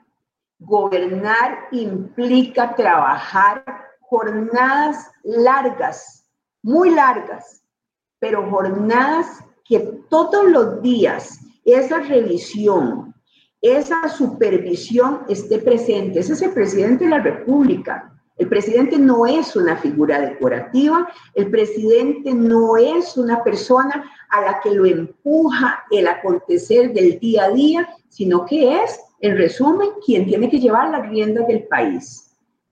Gobernar implica trabajar jornadas largas, muy largas, pero jornadas que todos los días esa revisión, esa supervisión esté presente. Ese es el presidente de la República. El presidente no es una figura decorativa, el presidente no es una persona a la que lo empuja el acontecer del día a día, sino que es, en resumen, quien tiene que llevar las riendas del país.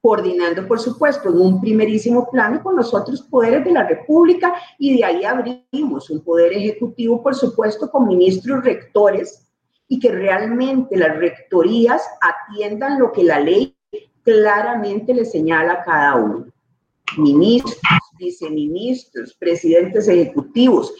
Coordinando, por supuesto, en un primerísimo plano con los otros poderes de la República y de ahí abrimos un poder ejecutivo, por supuesto, con ministros rectores y que realmente las rectorías atiendan lo que la ley claramente le señala a cada uno. Ministros, viceministros, presidentes ejecutivos,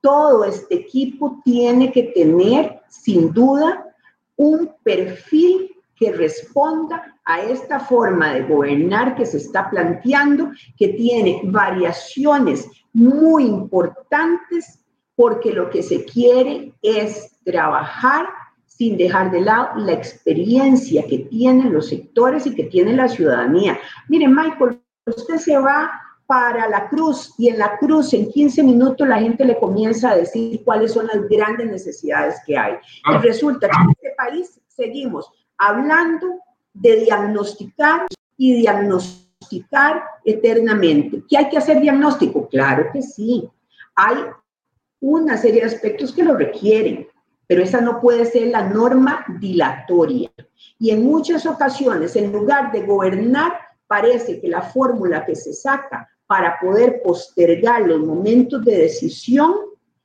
todo este equipo tiene que tener, sin duda, un perfil que responda a esta forma de gobernar que se está planteando, que tiene variaciones muy importantes, porque lo que se quiere es trabajar sin dejar de lado la experiencia que tienen los sectores y que tiene la ciudadanía. Miren, Michael, usted se va para la cruz y en la cruz en 15 minutos la gente le comienza a decir cuáles son las grandes necesidades que hay. Y ah. resulta que en este país seguimos hablando de diagnosticar y diagnosticar eternamente. ¿Qué hay que hacer diagnóstico? Claro que sí. Hay una serie de aspectos que lo requieren, pero esa no puede ser la norma dilatoria. Y en muchas ocasiones, en lugar de gobernar, parece que la fórmula que se saca para poder postergar los momentos de decisión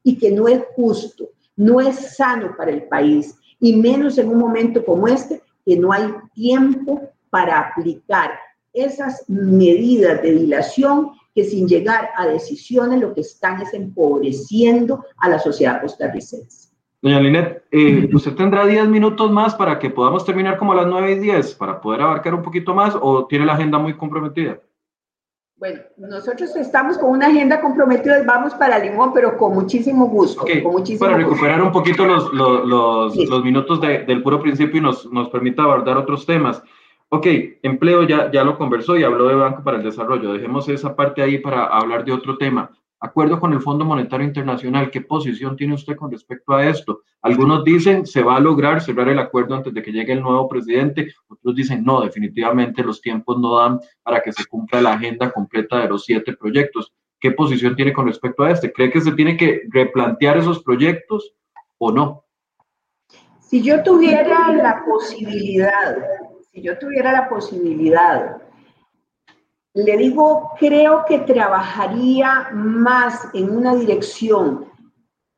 y que no es justo, no es sano para el país, y menos en un momento como este, que no hay tiempo para aplicar esas medidas de dilación que sin llegar a decisiones lo que están es empobreciendo a la sociedad costarricense. Doña Linet, eh, ¿usted tendrá 10 minutos más para que podamos terminar como a las 9 y 10 para poder abarcar un poquito más o tiene la agenda muy comprometida? Bueno, nosotros estamos con una agenda comprometida, vamos para Limón, pero con muchísimo gusto. para recuperar un poquito los, los, los, minutos del puro principio y nos, nos permita abordar otros temas. Ok, empleo ya, ya lo conversó y habló de Banco para el Desarrollo. Dejemos esa parte ahí para hablar de otro tema acuerdo con el Fondo Monetario Internacional, ¿qué posición tiene usted con respecto a esto? Algunos dicen se va a lograr cerrar el acuerdo antes de que llegue el nuevo presidente, otros dicen no, definitivamente los tiempos no dan para que se cumpla la agenda completa de los siete proyectos. ¿Qué posición tiene con respecto a este? ¿Cree que se tiene que replantear esos proyectos o no? Si yo tuviera la posibilidad, si yo tuviera la posibilidad le digo, creo que trabajaría más en una dirección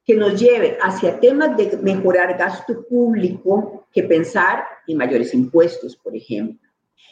que nos lleve hacia temas de mejorar gasto público que pensar en mayores impuestos, por ejemplo.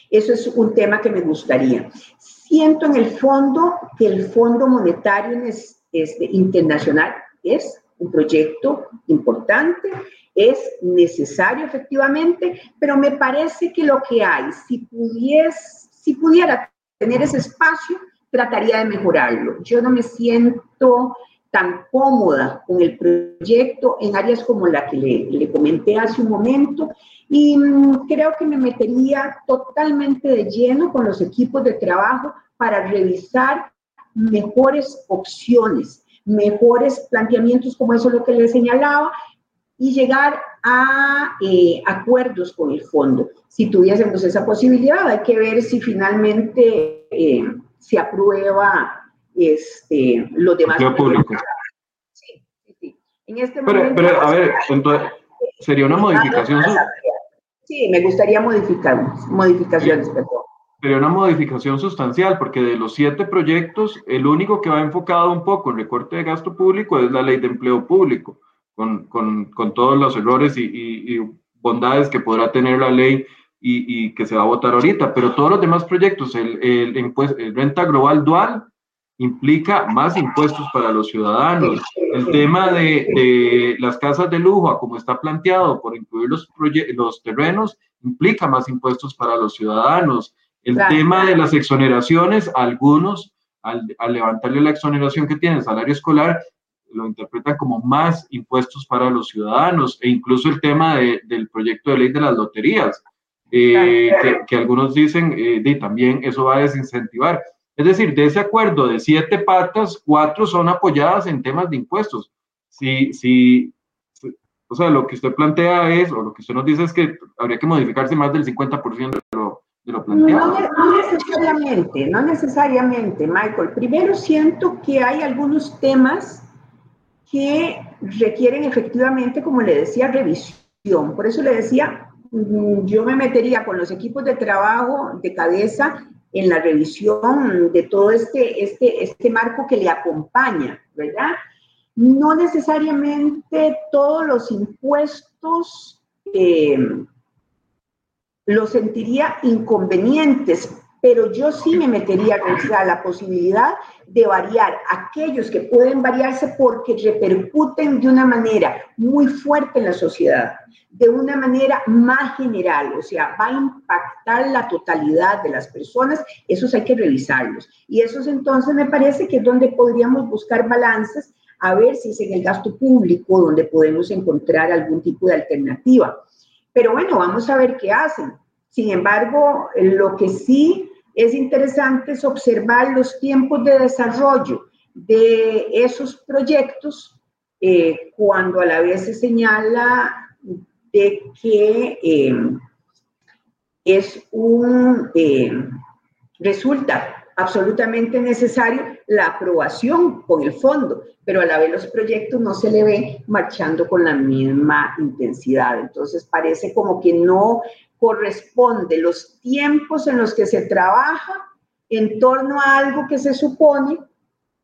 Eso es un tema que me gustaría. Siento en el fondo que el Fondo Monetario este, Internacional es un proyecto importante, es necesario efectivamente, pero me parece que lo que hay, si, pudies, si pudiera tener ese espacio, trataría de mejorarlo. Yo no me siento tan cómoda con el proyecto en áreas como la que le, comenté hace un momento y mm, creo que me metería totalmente de lleno con los equipos de trabajo para revisar mejores opciones, mejores planteamientos como eso lo que le señalaba y llegar a eh, acuerdos con el fondo. Si tuviésemos esa posibilidad, hay que ver si finalmente eh, se aprueba este, los demás. Público. Sí, sí, En este pero, pero, a ver, entonces, sería una modificación. Sí, me gustaría modificar, modificaciones, perdón. Sería una modificación sustancial, porque de los siete proyectos, el único que va enfocado un poco en recorte de gasto público es la ley de empleo público con, con, con todos los errores y, y, bondades que podrá tener la ley y, y, que se va a votar ahorita, pero todos los demás proyectos, el, el, el renta global dual implica más impuestos para los ciudadanos. El tema de, de las casas de lujo, como está planteado por incluir los, los terrenos, implica más impuestos para los ciudadanos. El tema de las exoneraciones, algunos, al, al, levantarle la exoneración que tiene el salario escolar, lo interpretan como más impuestos para los ciudadanos e incluso el tema del proyecto de ley de las loterías, eh, que, algunos dicen eh, también eso va a desincentivar. Es decir, de ese acuerdo de siete patas, cuatro son apoyadas en temas de impuestos. Si, si, o sea, lo que usted plantea es, o lo que usted nos dice es que habría que modificarse más del 50% de lo, de lo planteado. No, no, necesariamente, no necesariamente, Michael. Primero siento que hay algunos temas que requieren efectivamente, como le decía, revisión. Por eso le decía, mm, yo me metería con los equipos de trabajo de cabeza en la revisión de todo este, este, este marco que le acompaña, ¿verdad? No necesariamente todos los impuestos eh, los sentiría inconvenientes, pero yo sí me metería a la posibilidad de variar aquellos que pueden variarse porque repercuten de una manera muy fuerte en la sociedad, de una manera más general, o sea, va a impactar la totalidad de las personas, esos hay que revisarlos. Y esos entonces me parece que es donde podríamos buscar balances, a ver si es en el gasto público donde podemos encontrar algún tipo de alternativa. Pero bueno, vamos a ver qué hacen. Sin embargo, lo que sí es interesante es observar los tiempos de desarrollo de esos proyectos eh, cuando a la vez se señala de que eh, es un, eh, resulta absolutamente necesario la aprobación con el fondo, pero a la vez los proyectos no se le ve marchando con la misma intensidad. Entonces parece como que no corresponde los tiempos en los que se trabaja en torno a algo que se supone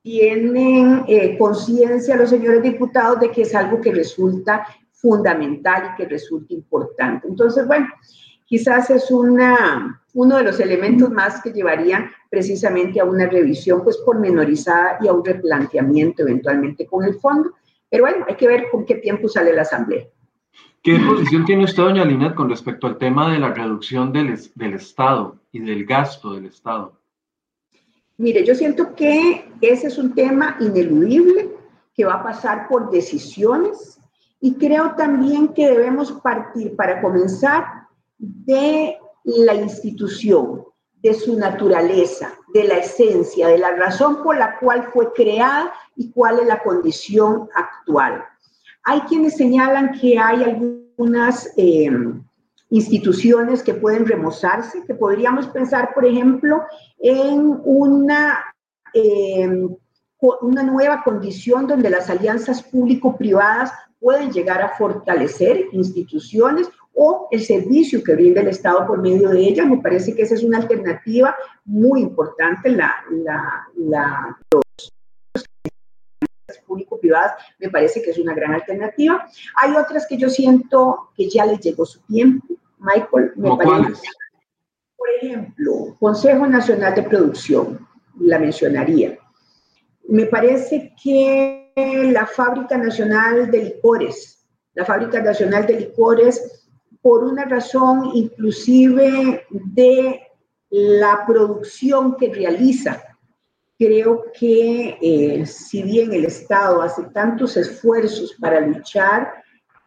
tienen eh, conciencia los señores diputados de que es algo que resulta fundamental y que resulta importante. Entonces, bueno, quizás es una, uno de los elementos más que llevarían precisamente a una revisión pues pormenorizada y a un replanteamiento eventualmente con el fondo. Pero bueno, hay que ver con qué tiempo sale la Asamblea. ¿Qué posición tiene usted, doña Linet, con respecto al tema de la reducción del, del Estado y del gasto del Estado? Mire, yo siento que ese es un tema ineludible que va a pasar por decisiones y creo también que debemos partir para comenzar de la institución, de su naturaleza, de la esencia, de la razón por la cual fue creada y cuál es la condición actual. Hay quienes señalan que hay algunas eh, instituciones que pueden remozarse, que podríamos pensar, por ejemplo, en una, eh, una nueva condición donde las alianzas público-privadas pueden llegar a fortalecer instituciones o el servicio que brinda el Estado por medio de ellas. Me parece que esa es una alternativa muy importante. La, público-privadas, me parece que es una gran alternativa. Hay otras que yo siento que ya les llegó su tiempo. Michael, me parece. Por ejemplo, Consejo Nacional de Producción, la mencionaría. Me parece que la Fábrica Nacional de Licores, la Fábrica Nacional de Licores, por una razón inclusive de la producción que realiza creo que eh, si bien el Estado hace tantos esfuerzos para luchar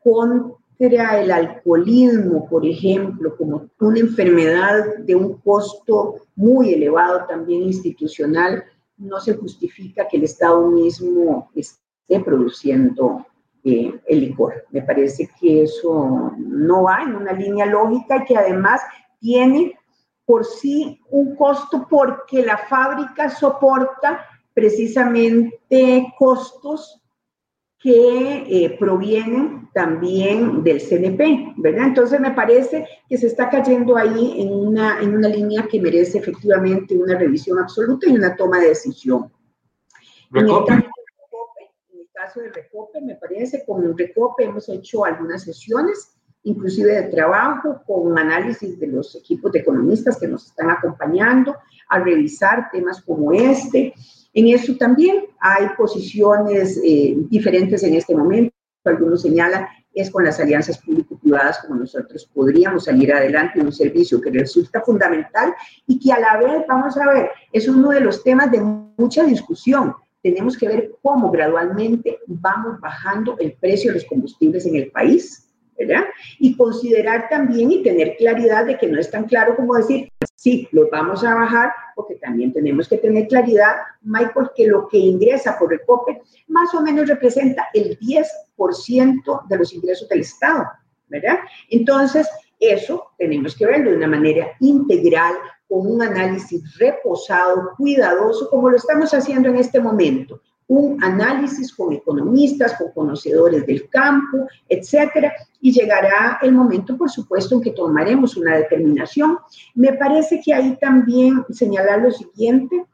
contra el alcoholismo, por ejemplo, como una enfermedad de un costo muy elevado también institucional, no se justifica que el Estado mismo esté produciendo eh, el licor. Me parece que eso no va en una línea lógica y que además tiene por sí un costo porque la fábrica soporta precisamente costos que eh, provienen también del CNP, ¿verdad? Entonces me parece que se está cayendo ahí en una, en una línea que merece efectivamente una revisión absoluta y una toma de decisión. En el, caso de Recope, me parece, con Recope hemos hecho algunas sesiones inclusive de trabajo, con análisis de los equipos de economistas que nos están acompañando a revisar temas como este. En eso también hay posiciones eh, diferentes en este momento. Algunos señalan es con las alianzas público-privadas como nosotros podríamos salir adelante en un servicio que resulta fundamental y que a la vez, vamos a ver, es uno de los temas de mucha discusión. Tenemos que ver cómo gradualmente vamos bajando el precio de los combustibles en el país ¿verdad? Y considerar también y tener claridad de que no es tan claro como decir, sí, lo vamos a bajar, porque también tenemos que tener claridad, Michael, que lo que ingresa por Recope más o menos representa el 10% de los ingresos del Estado, ¿verdad? Entonces, eso tenemos que verlo de una manera integral, con un análisis reposado, cuidadoso, como lo estamos haciendo en este momento, un análisis con economistas, con conocedores del campo, etcétera, y llegará el momento, por supuesto, en que tomaremos una determinación. Me parece que ahí también señalar lo siguiente,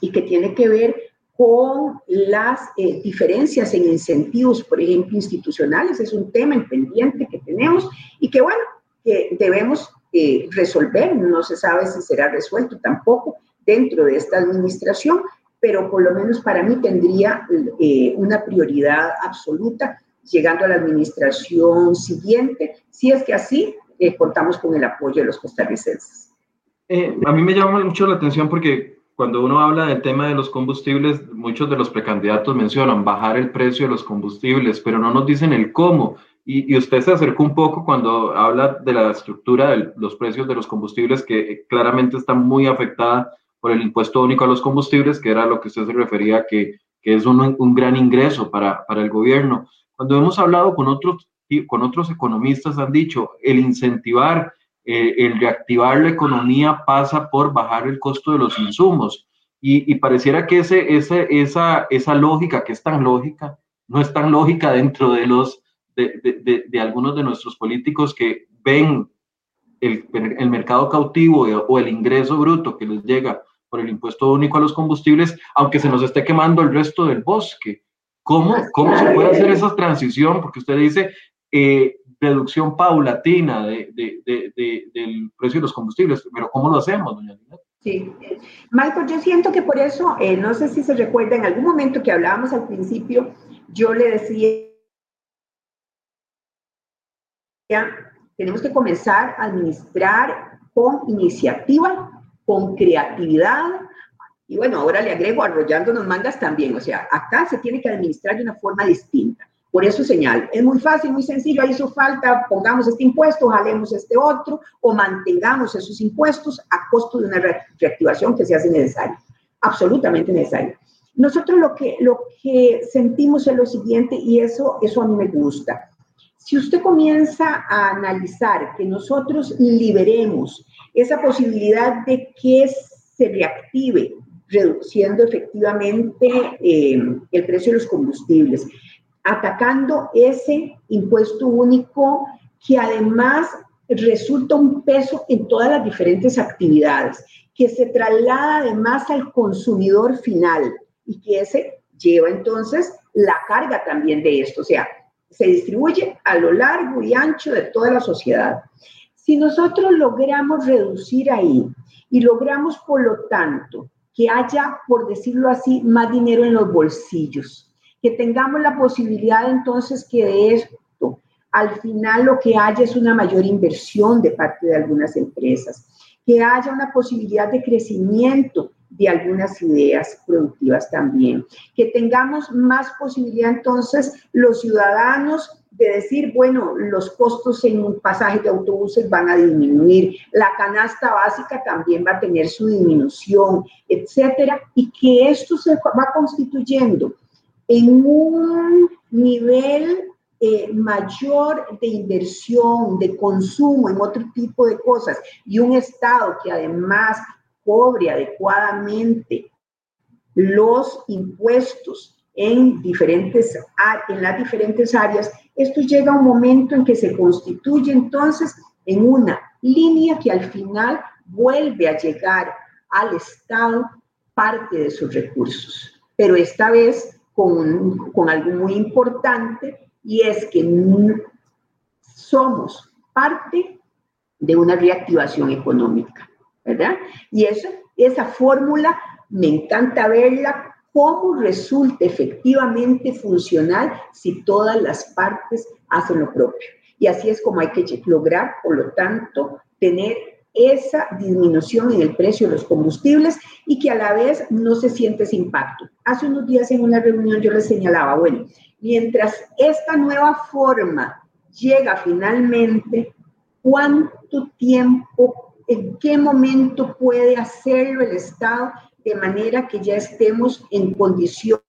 y que tiene que ver con las eh, diferencias en incentivos, por ejemplo, institucionales. Es un tema pendiente que tenemos y que, bueno, que debemos eh, resolver. No se sabe si será resuelto tampoco dentro de esta administración, pero por lo menos para mí tendría eh, una prioridad absoluta llegando a la administración siguiente, si es que así contamos con el apoyo de los costarricenses. a mí me llama mucho la atención porque cuando uno habla del tema de los combustibles, muchos de los precandidatos mencionan bajar el precio de los combustibles, pero no nos dicen el cómo. Y, usted se acercó un poco cuando habla de la estructura de los precios de los combustibles, que claramente está muy afectada por el impuesto único a los combustibles, que era lo que usted se refería, que, que es un, un, gran ingreso para, para el gobierno. Cuando hemos hablado con otros, con otros economistas, han dicho el incentivar eh, el reactivar la economía pasa por bajar el costo de los insumos. Y, pareciera que ese, ese, esa, esa lógica, que es tan lógica, no es tan lógica dentro de, los, de, de, algunos de nuestros políticos que ven el, el mercado cautivo o el ingreso bruto que les llega por el impuesto único a los combustibles, aunque se nos esté quemando el resto del bosque. ¿Cómo, cómo se puede hacer esa transición? Porque usted dice, eh, reducción paulatina de, del precio de los combustibles. Pero ¿cómo lo hacemos, doña Lina? Sí. Michael, yo siento que por eso, eh, no sé si se recuerda, en algún momento que hablábamos al principio, yo le decía, tenemos que comenzar a administrar con iniciativa, con creatividad, y bueno, ahora le agrego arrollándonos mangas también, o sea, acá se tiene que administrar de una forma distinta. Por eso señal, es muy fácil, muy sencillo, ahí hizo falta, pongamos este impuesto, jalemos este otro, o mantengamos esos impuestos a costo de una reactivación que se hace necesaria, absolutamente necesaria. Nosotros lo que, lo que sentimos es lo siguiente, y eso, eso a mí me gusta. Si usted comienza a analizar que nosotros liberemos esa posibilidad de que se reactive, reduciendo efectivamente eh, el precio de los combustibles, atacando ese impuesto único que además resulta un peso en todas las diferentes actividades, que se traslada además al consumidor final y que ese lleva entonces la carga también de esto, o sea, se distribuye a lo largo y ancho de toda la sociedad. Si nosotros logramos reducir ahí y logramos, por lo tanto, que haya, por decirlo así, más dinero en los bolsillos, que tengamos la posibilidad entonces que de esto al final lo que haya es una mayor inversión de parte de algunas empresas, que haya una posibilidad de crecimiento de algunas ideas productivas también, que tengamos más posibilidad entonces los ciudadanos de decir, bueno, los costos en un pasaje de autobuses van a disminuir, la canasta básica también va a tener su disminución, etcétera, y que esto se va constituyendo en un nivel eh, mayor de inversión, de consumo en otro tipo de cosas y un Estado que además cobre adecuadamente los impuestos en, diferentes, en las diferentes áreas, esto llega a un momento en que se constituye entonces en una línea que al final vuelve a llegar al Estado parte de sus recursos. Pero esta vez con, con algo muy importante y es que somos parte de una reactivación económica, ¿verdad? Y eso, esa fórmula me encanta verla cómo resulta efectivamente funcional si todas las partes hacen lo propio. Y así es como hay que lograr, por lo tanto, tener esa disminución en el precio de los combustibles y que a la vez no se siente ese impacto. Hace unos días en una reunión yo les señalaba, bueno, mientras esta nueva forma llega finalmente, ¿cuánto tiempo, en qué momento puede hacerlo el Estado de manera que ya estemos en condición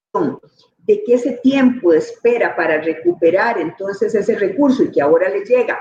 de que ese tiempo de espera para recuperar entonces ese recurso y que ahora le llega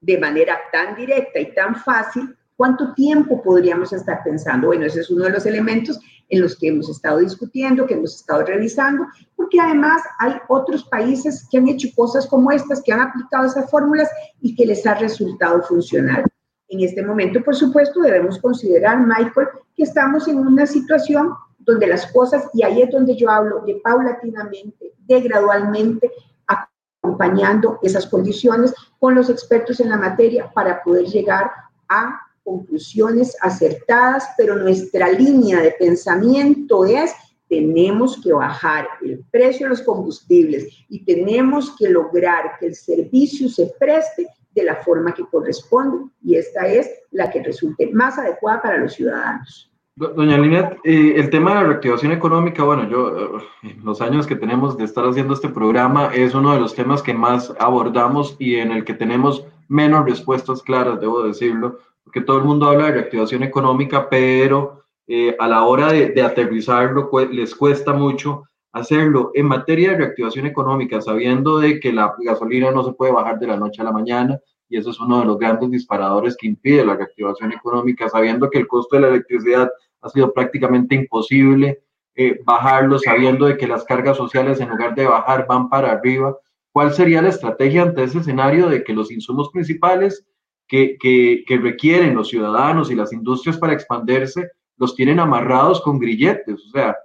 de manera tan directa y tan fácil, ¿cuánto tiempo podríamos estar pensando? Bueno, ese es uno de los elementos en los que hemos estado discutiendo, que hemos estado revisando, porque además hay otros países que han hecho cosas como estas, que han aplicado esas fórmulas y que les ha resultado funcionar. En este momento, por supuesto, debemos considerar, Michael, que estamos en una situación donde las cosas, y ahí es donde yo hablo de paulatinamente, de gradualmente, acompañando esas condiciones con los expertos en la materia para poder llegar a conclusiones acertadas, pero nuestra línea de pensamiento es tenemos que bajar el precio de los combustibles y tenemos que lograr que el servicio se preste de la forma que corresponde y esta es la que resulte más adecuada para los ciudadanos. Doña Linet, eh, el tema de la reactivación económica, bueno, yo, eh, en los años que tenemos de estar haciendo este programa, es uno de los temas que más abordamos y en el que tenemos menos respuestas claras, debo decirlo, porque todo el mundo habla de reactivación económica, pero eh, a la hora de, de aterrizarlo les cuesta mucho hacerlo en materia de reactivación económica, sabiendo de que la gasolina no se puede bajar de la noche a la mañana, y eso es uno de los grandes disparadores que impide la reactivación económica, sabiendo que el costo de la electricidad ha sido prácticamente imposible eh, bajarlo, sabiendo de que las cargas sociales en lugar de bajar van para arriba. ¿Cuál sería la estrategia ante ese escenario de que los insumos principales que, que, requieren los ciudadanos y las industrias para expandirse los tienen amarrados con grilletes? O sea,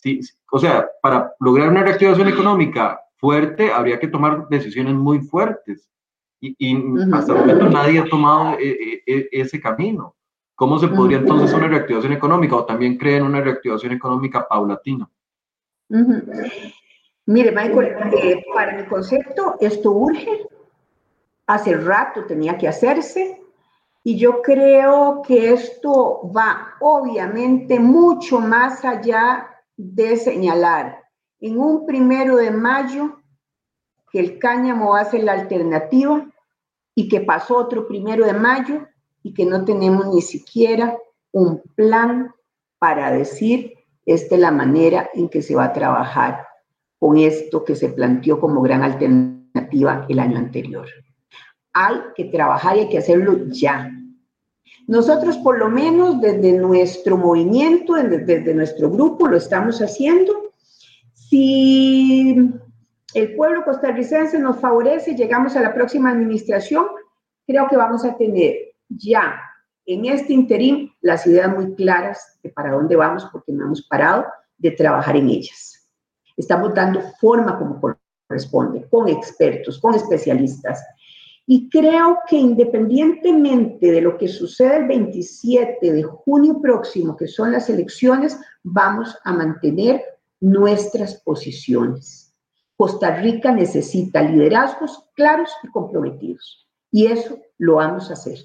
si, o sea, para lograr una reactivación económica fuerte habría que tomar decisiones muy fuertes. Y, y hasta el momento nadie ha tomado eh, eh, ese camino. ¿Cómo se podría entonces una reactivación económica o también creen una reactivación económica paulatina? Mire, Michael, eh, para mi concepto, esto urge. Hace rato tenía que hacerse. Y yo creo que esto va obviamente mucho más allá de señalar en un primero de mayo que el cáñamo ser la alternativa y que pasó otro primero de mayo y que no tenemos ni siquiera un plan para decir esta es la manera en que se va a trabajar con esto que se planteó como gran alternativa el año anterior. Hay que trabajar y hay que hacerlo ya. Nosotros por lo menos desde nuestro movimiento, desde nuestro grupo lo estamos haciendo. Si el pueblo costarricense nos favorece, llegamos a la próxima administración, creo que vamos a tener ya en este interín las ideas muy claras de para dónde vamos, porque no hemos parado de trabajar en ellas. Estamos dando forma como corresponde, con expertos, con especialistas. Y creo que independientemente de lo que suceda el 27 de junio próximo, que son las elecciones, vamos a mantener nuestras posiciones. Costa Rica necesita liderazgos claros y comprometidos. Y eso lo vamos a hacer.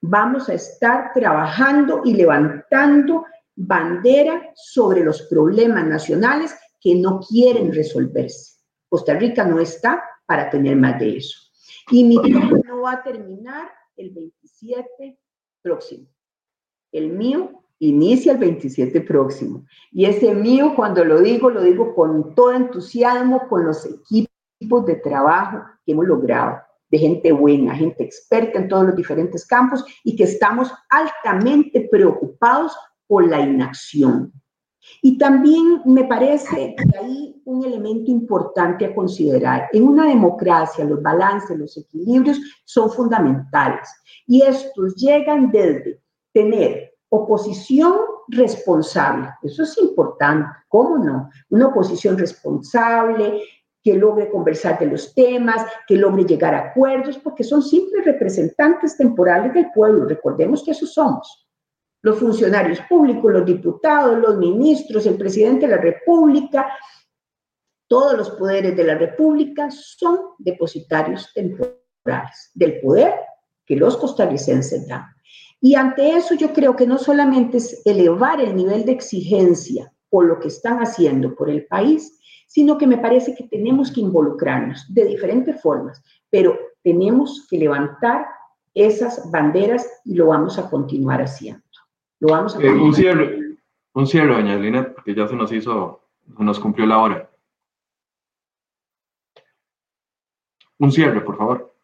Vamos a estar trabajando y levantando bandera sobre los problemas nacionales que no quieren resolverse. Costa Rica no está para tener más de eso. Y mi tiempo no va a terminar el 27 próximo. El mío inicia el 27 próximo. Y ese mío, cuando lo digo, lo digo con todo entusiasmo, con los equipos de trabajo que hemos logrado de gente buena, gente experta en todos los diferentes campos y que estamos altamente preocupados por la inacción. Y también me parece que hay un elemento importante a considerar. En una democracia los balances, los equilibrios son fundamentales y estos llegan desde tener oposición responsable, eso es importante, ¿cómo no? Una oposición responsable, que logre conversar de los temas, que logre llegar a acuerdos, porque son simples representantes temporales del pueblo. Recordemos que esos somos. Los funcionarios públicos, los diputados, los ministros, el presidente de la República, todos los poderes de la República son depositarios temporales del poder que los costarricenses dan. Y ante eso yo creo que no solamente es elevar el nivel de exigencia por lo que están haciendo por el país, sino que me parece que tenemos que involucrarnos de diferentes formas, pero tenemos que levantar esas banderas y lo vamos a continuar haciendo. Lo vamos a eh, un cierre, un cierre, doña Lina, porque ya se nos hizo, se nos cumplió la hora. Un cierre, por favor.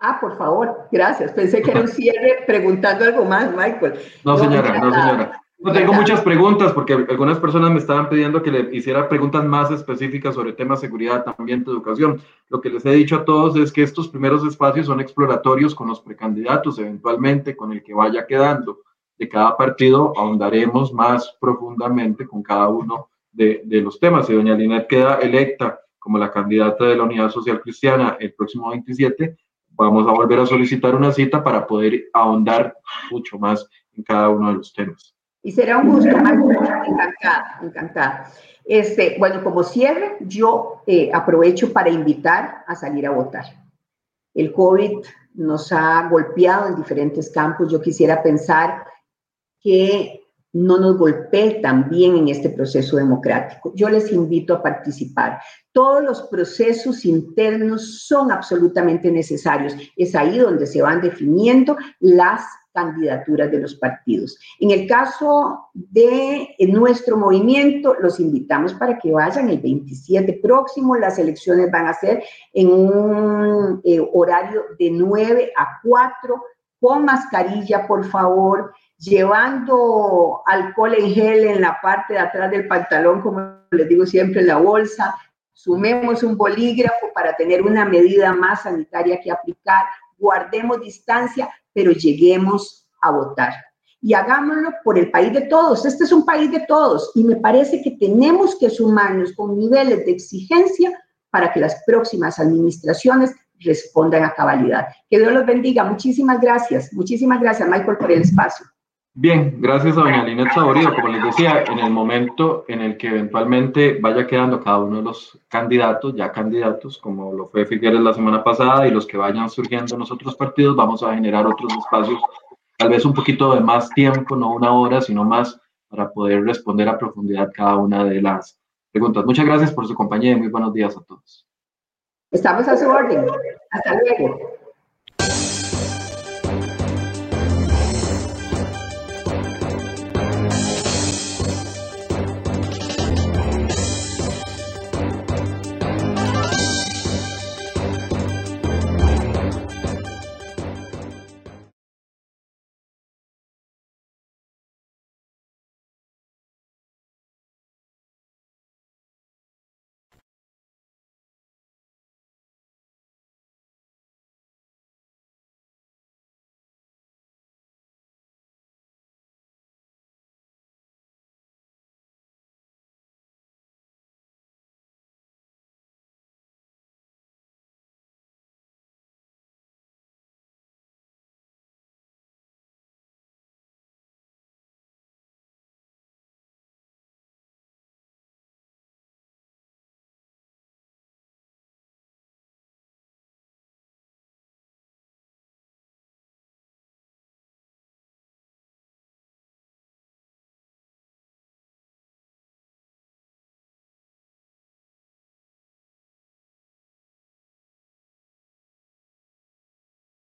Ah, por favor, gracias. Pensé que era un cierre preguntando algo más, Michael. No, señora, no, señora. No tengo muchas preguntas porque algunas personas me estaban pidiendo que le hiciera preguntas más específicas sobre temas de seguridad, ambiente, educación. Lo que les he dicho a todos es que estos primeros espacios son exploratorios con los precandidatos, eventualmente con el que vaya quedando de cada partido, ahondaremos más profundamente con cada uno de, los temas. Si doña Linet queda electa como la candidata de la Unidad Social Cristiana el próximo 27, vamos a volver a solicitar una cita para poder ahondar mucho más en cada uno de los temas. Y será un gusto, encantada, encantada. Este, bueno, como cierre, yo eh, aprovecho para invitar a salir a votar. El COVID nos ha golpeado en diferentes campos. Yo quisiera pensar que no nos golpee también en este proceso democrático. Yo les invito a participar. Todos los procesos internos son absolutamente necesarios. Es ahí donde se van definiendo las candidaturas de los partidos. En el caso de nuestro movimiento, los invitamos para que vayan el 27 próximo. Las elecciones van a ser en un eh, horario de 9 a 4, con mascarilla, por favor llevando alcohol en gel en la parte de atrás del pantalón, como les digo siempre, en la bolsa. Sumemos un bolígrafo para tener una medida más sanitaria que aplicar. Guardemos distancia, pero lleguemos a votar. Y hagámoslo por el país de todos. Este es un país de todos y me parece que tenemos que sumarnos con niveles de exigencia para que las próximas administraciones respondan a cabalidad. Que Dios los bendiga. Muchísimas gracias. Muchísimas gracias, Michael, por el espacio. Bien, gracias a doña Linet Saborido. Como les decía, en el momento en el que eventualmente vaya quedando cada uno de los candidatos, ya candidatos, como lo fue Figueres la semana pasada, y los que vayan surgiendo en los otros partidos, vamos a generar otros espacios, tal vez un poquito de más tiempo, no una hora, sino más, para poder responder a profundidad cada una de las preguntas. Muchas gracias por su compañía y muy buenos días a todos. Estamos a su orden. Hasta luego.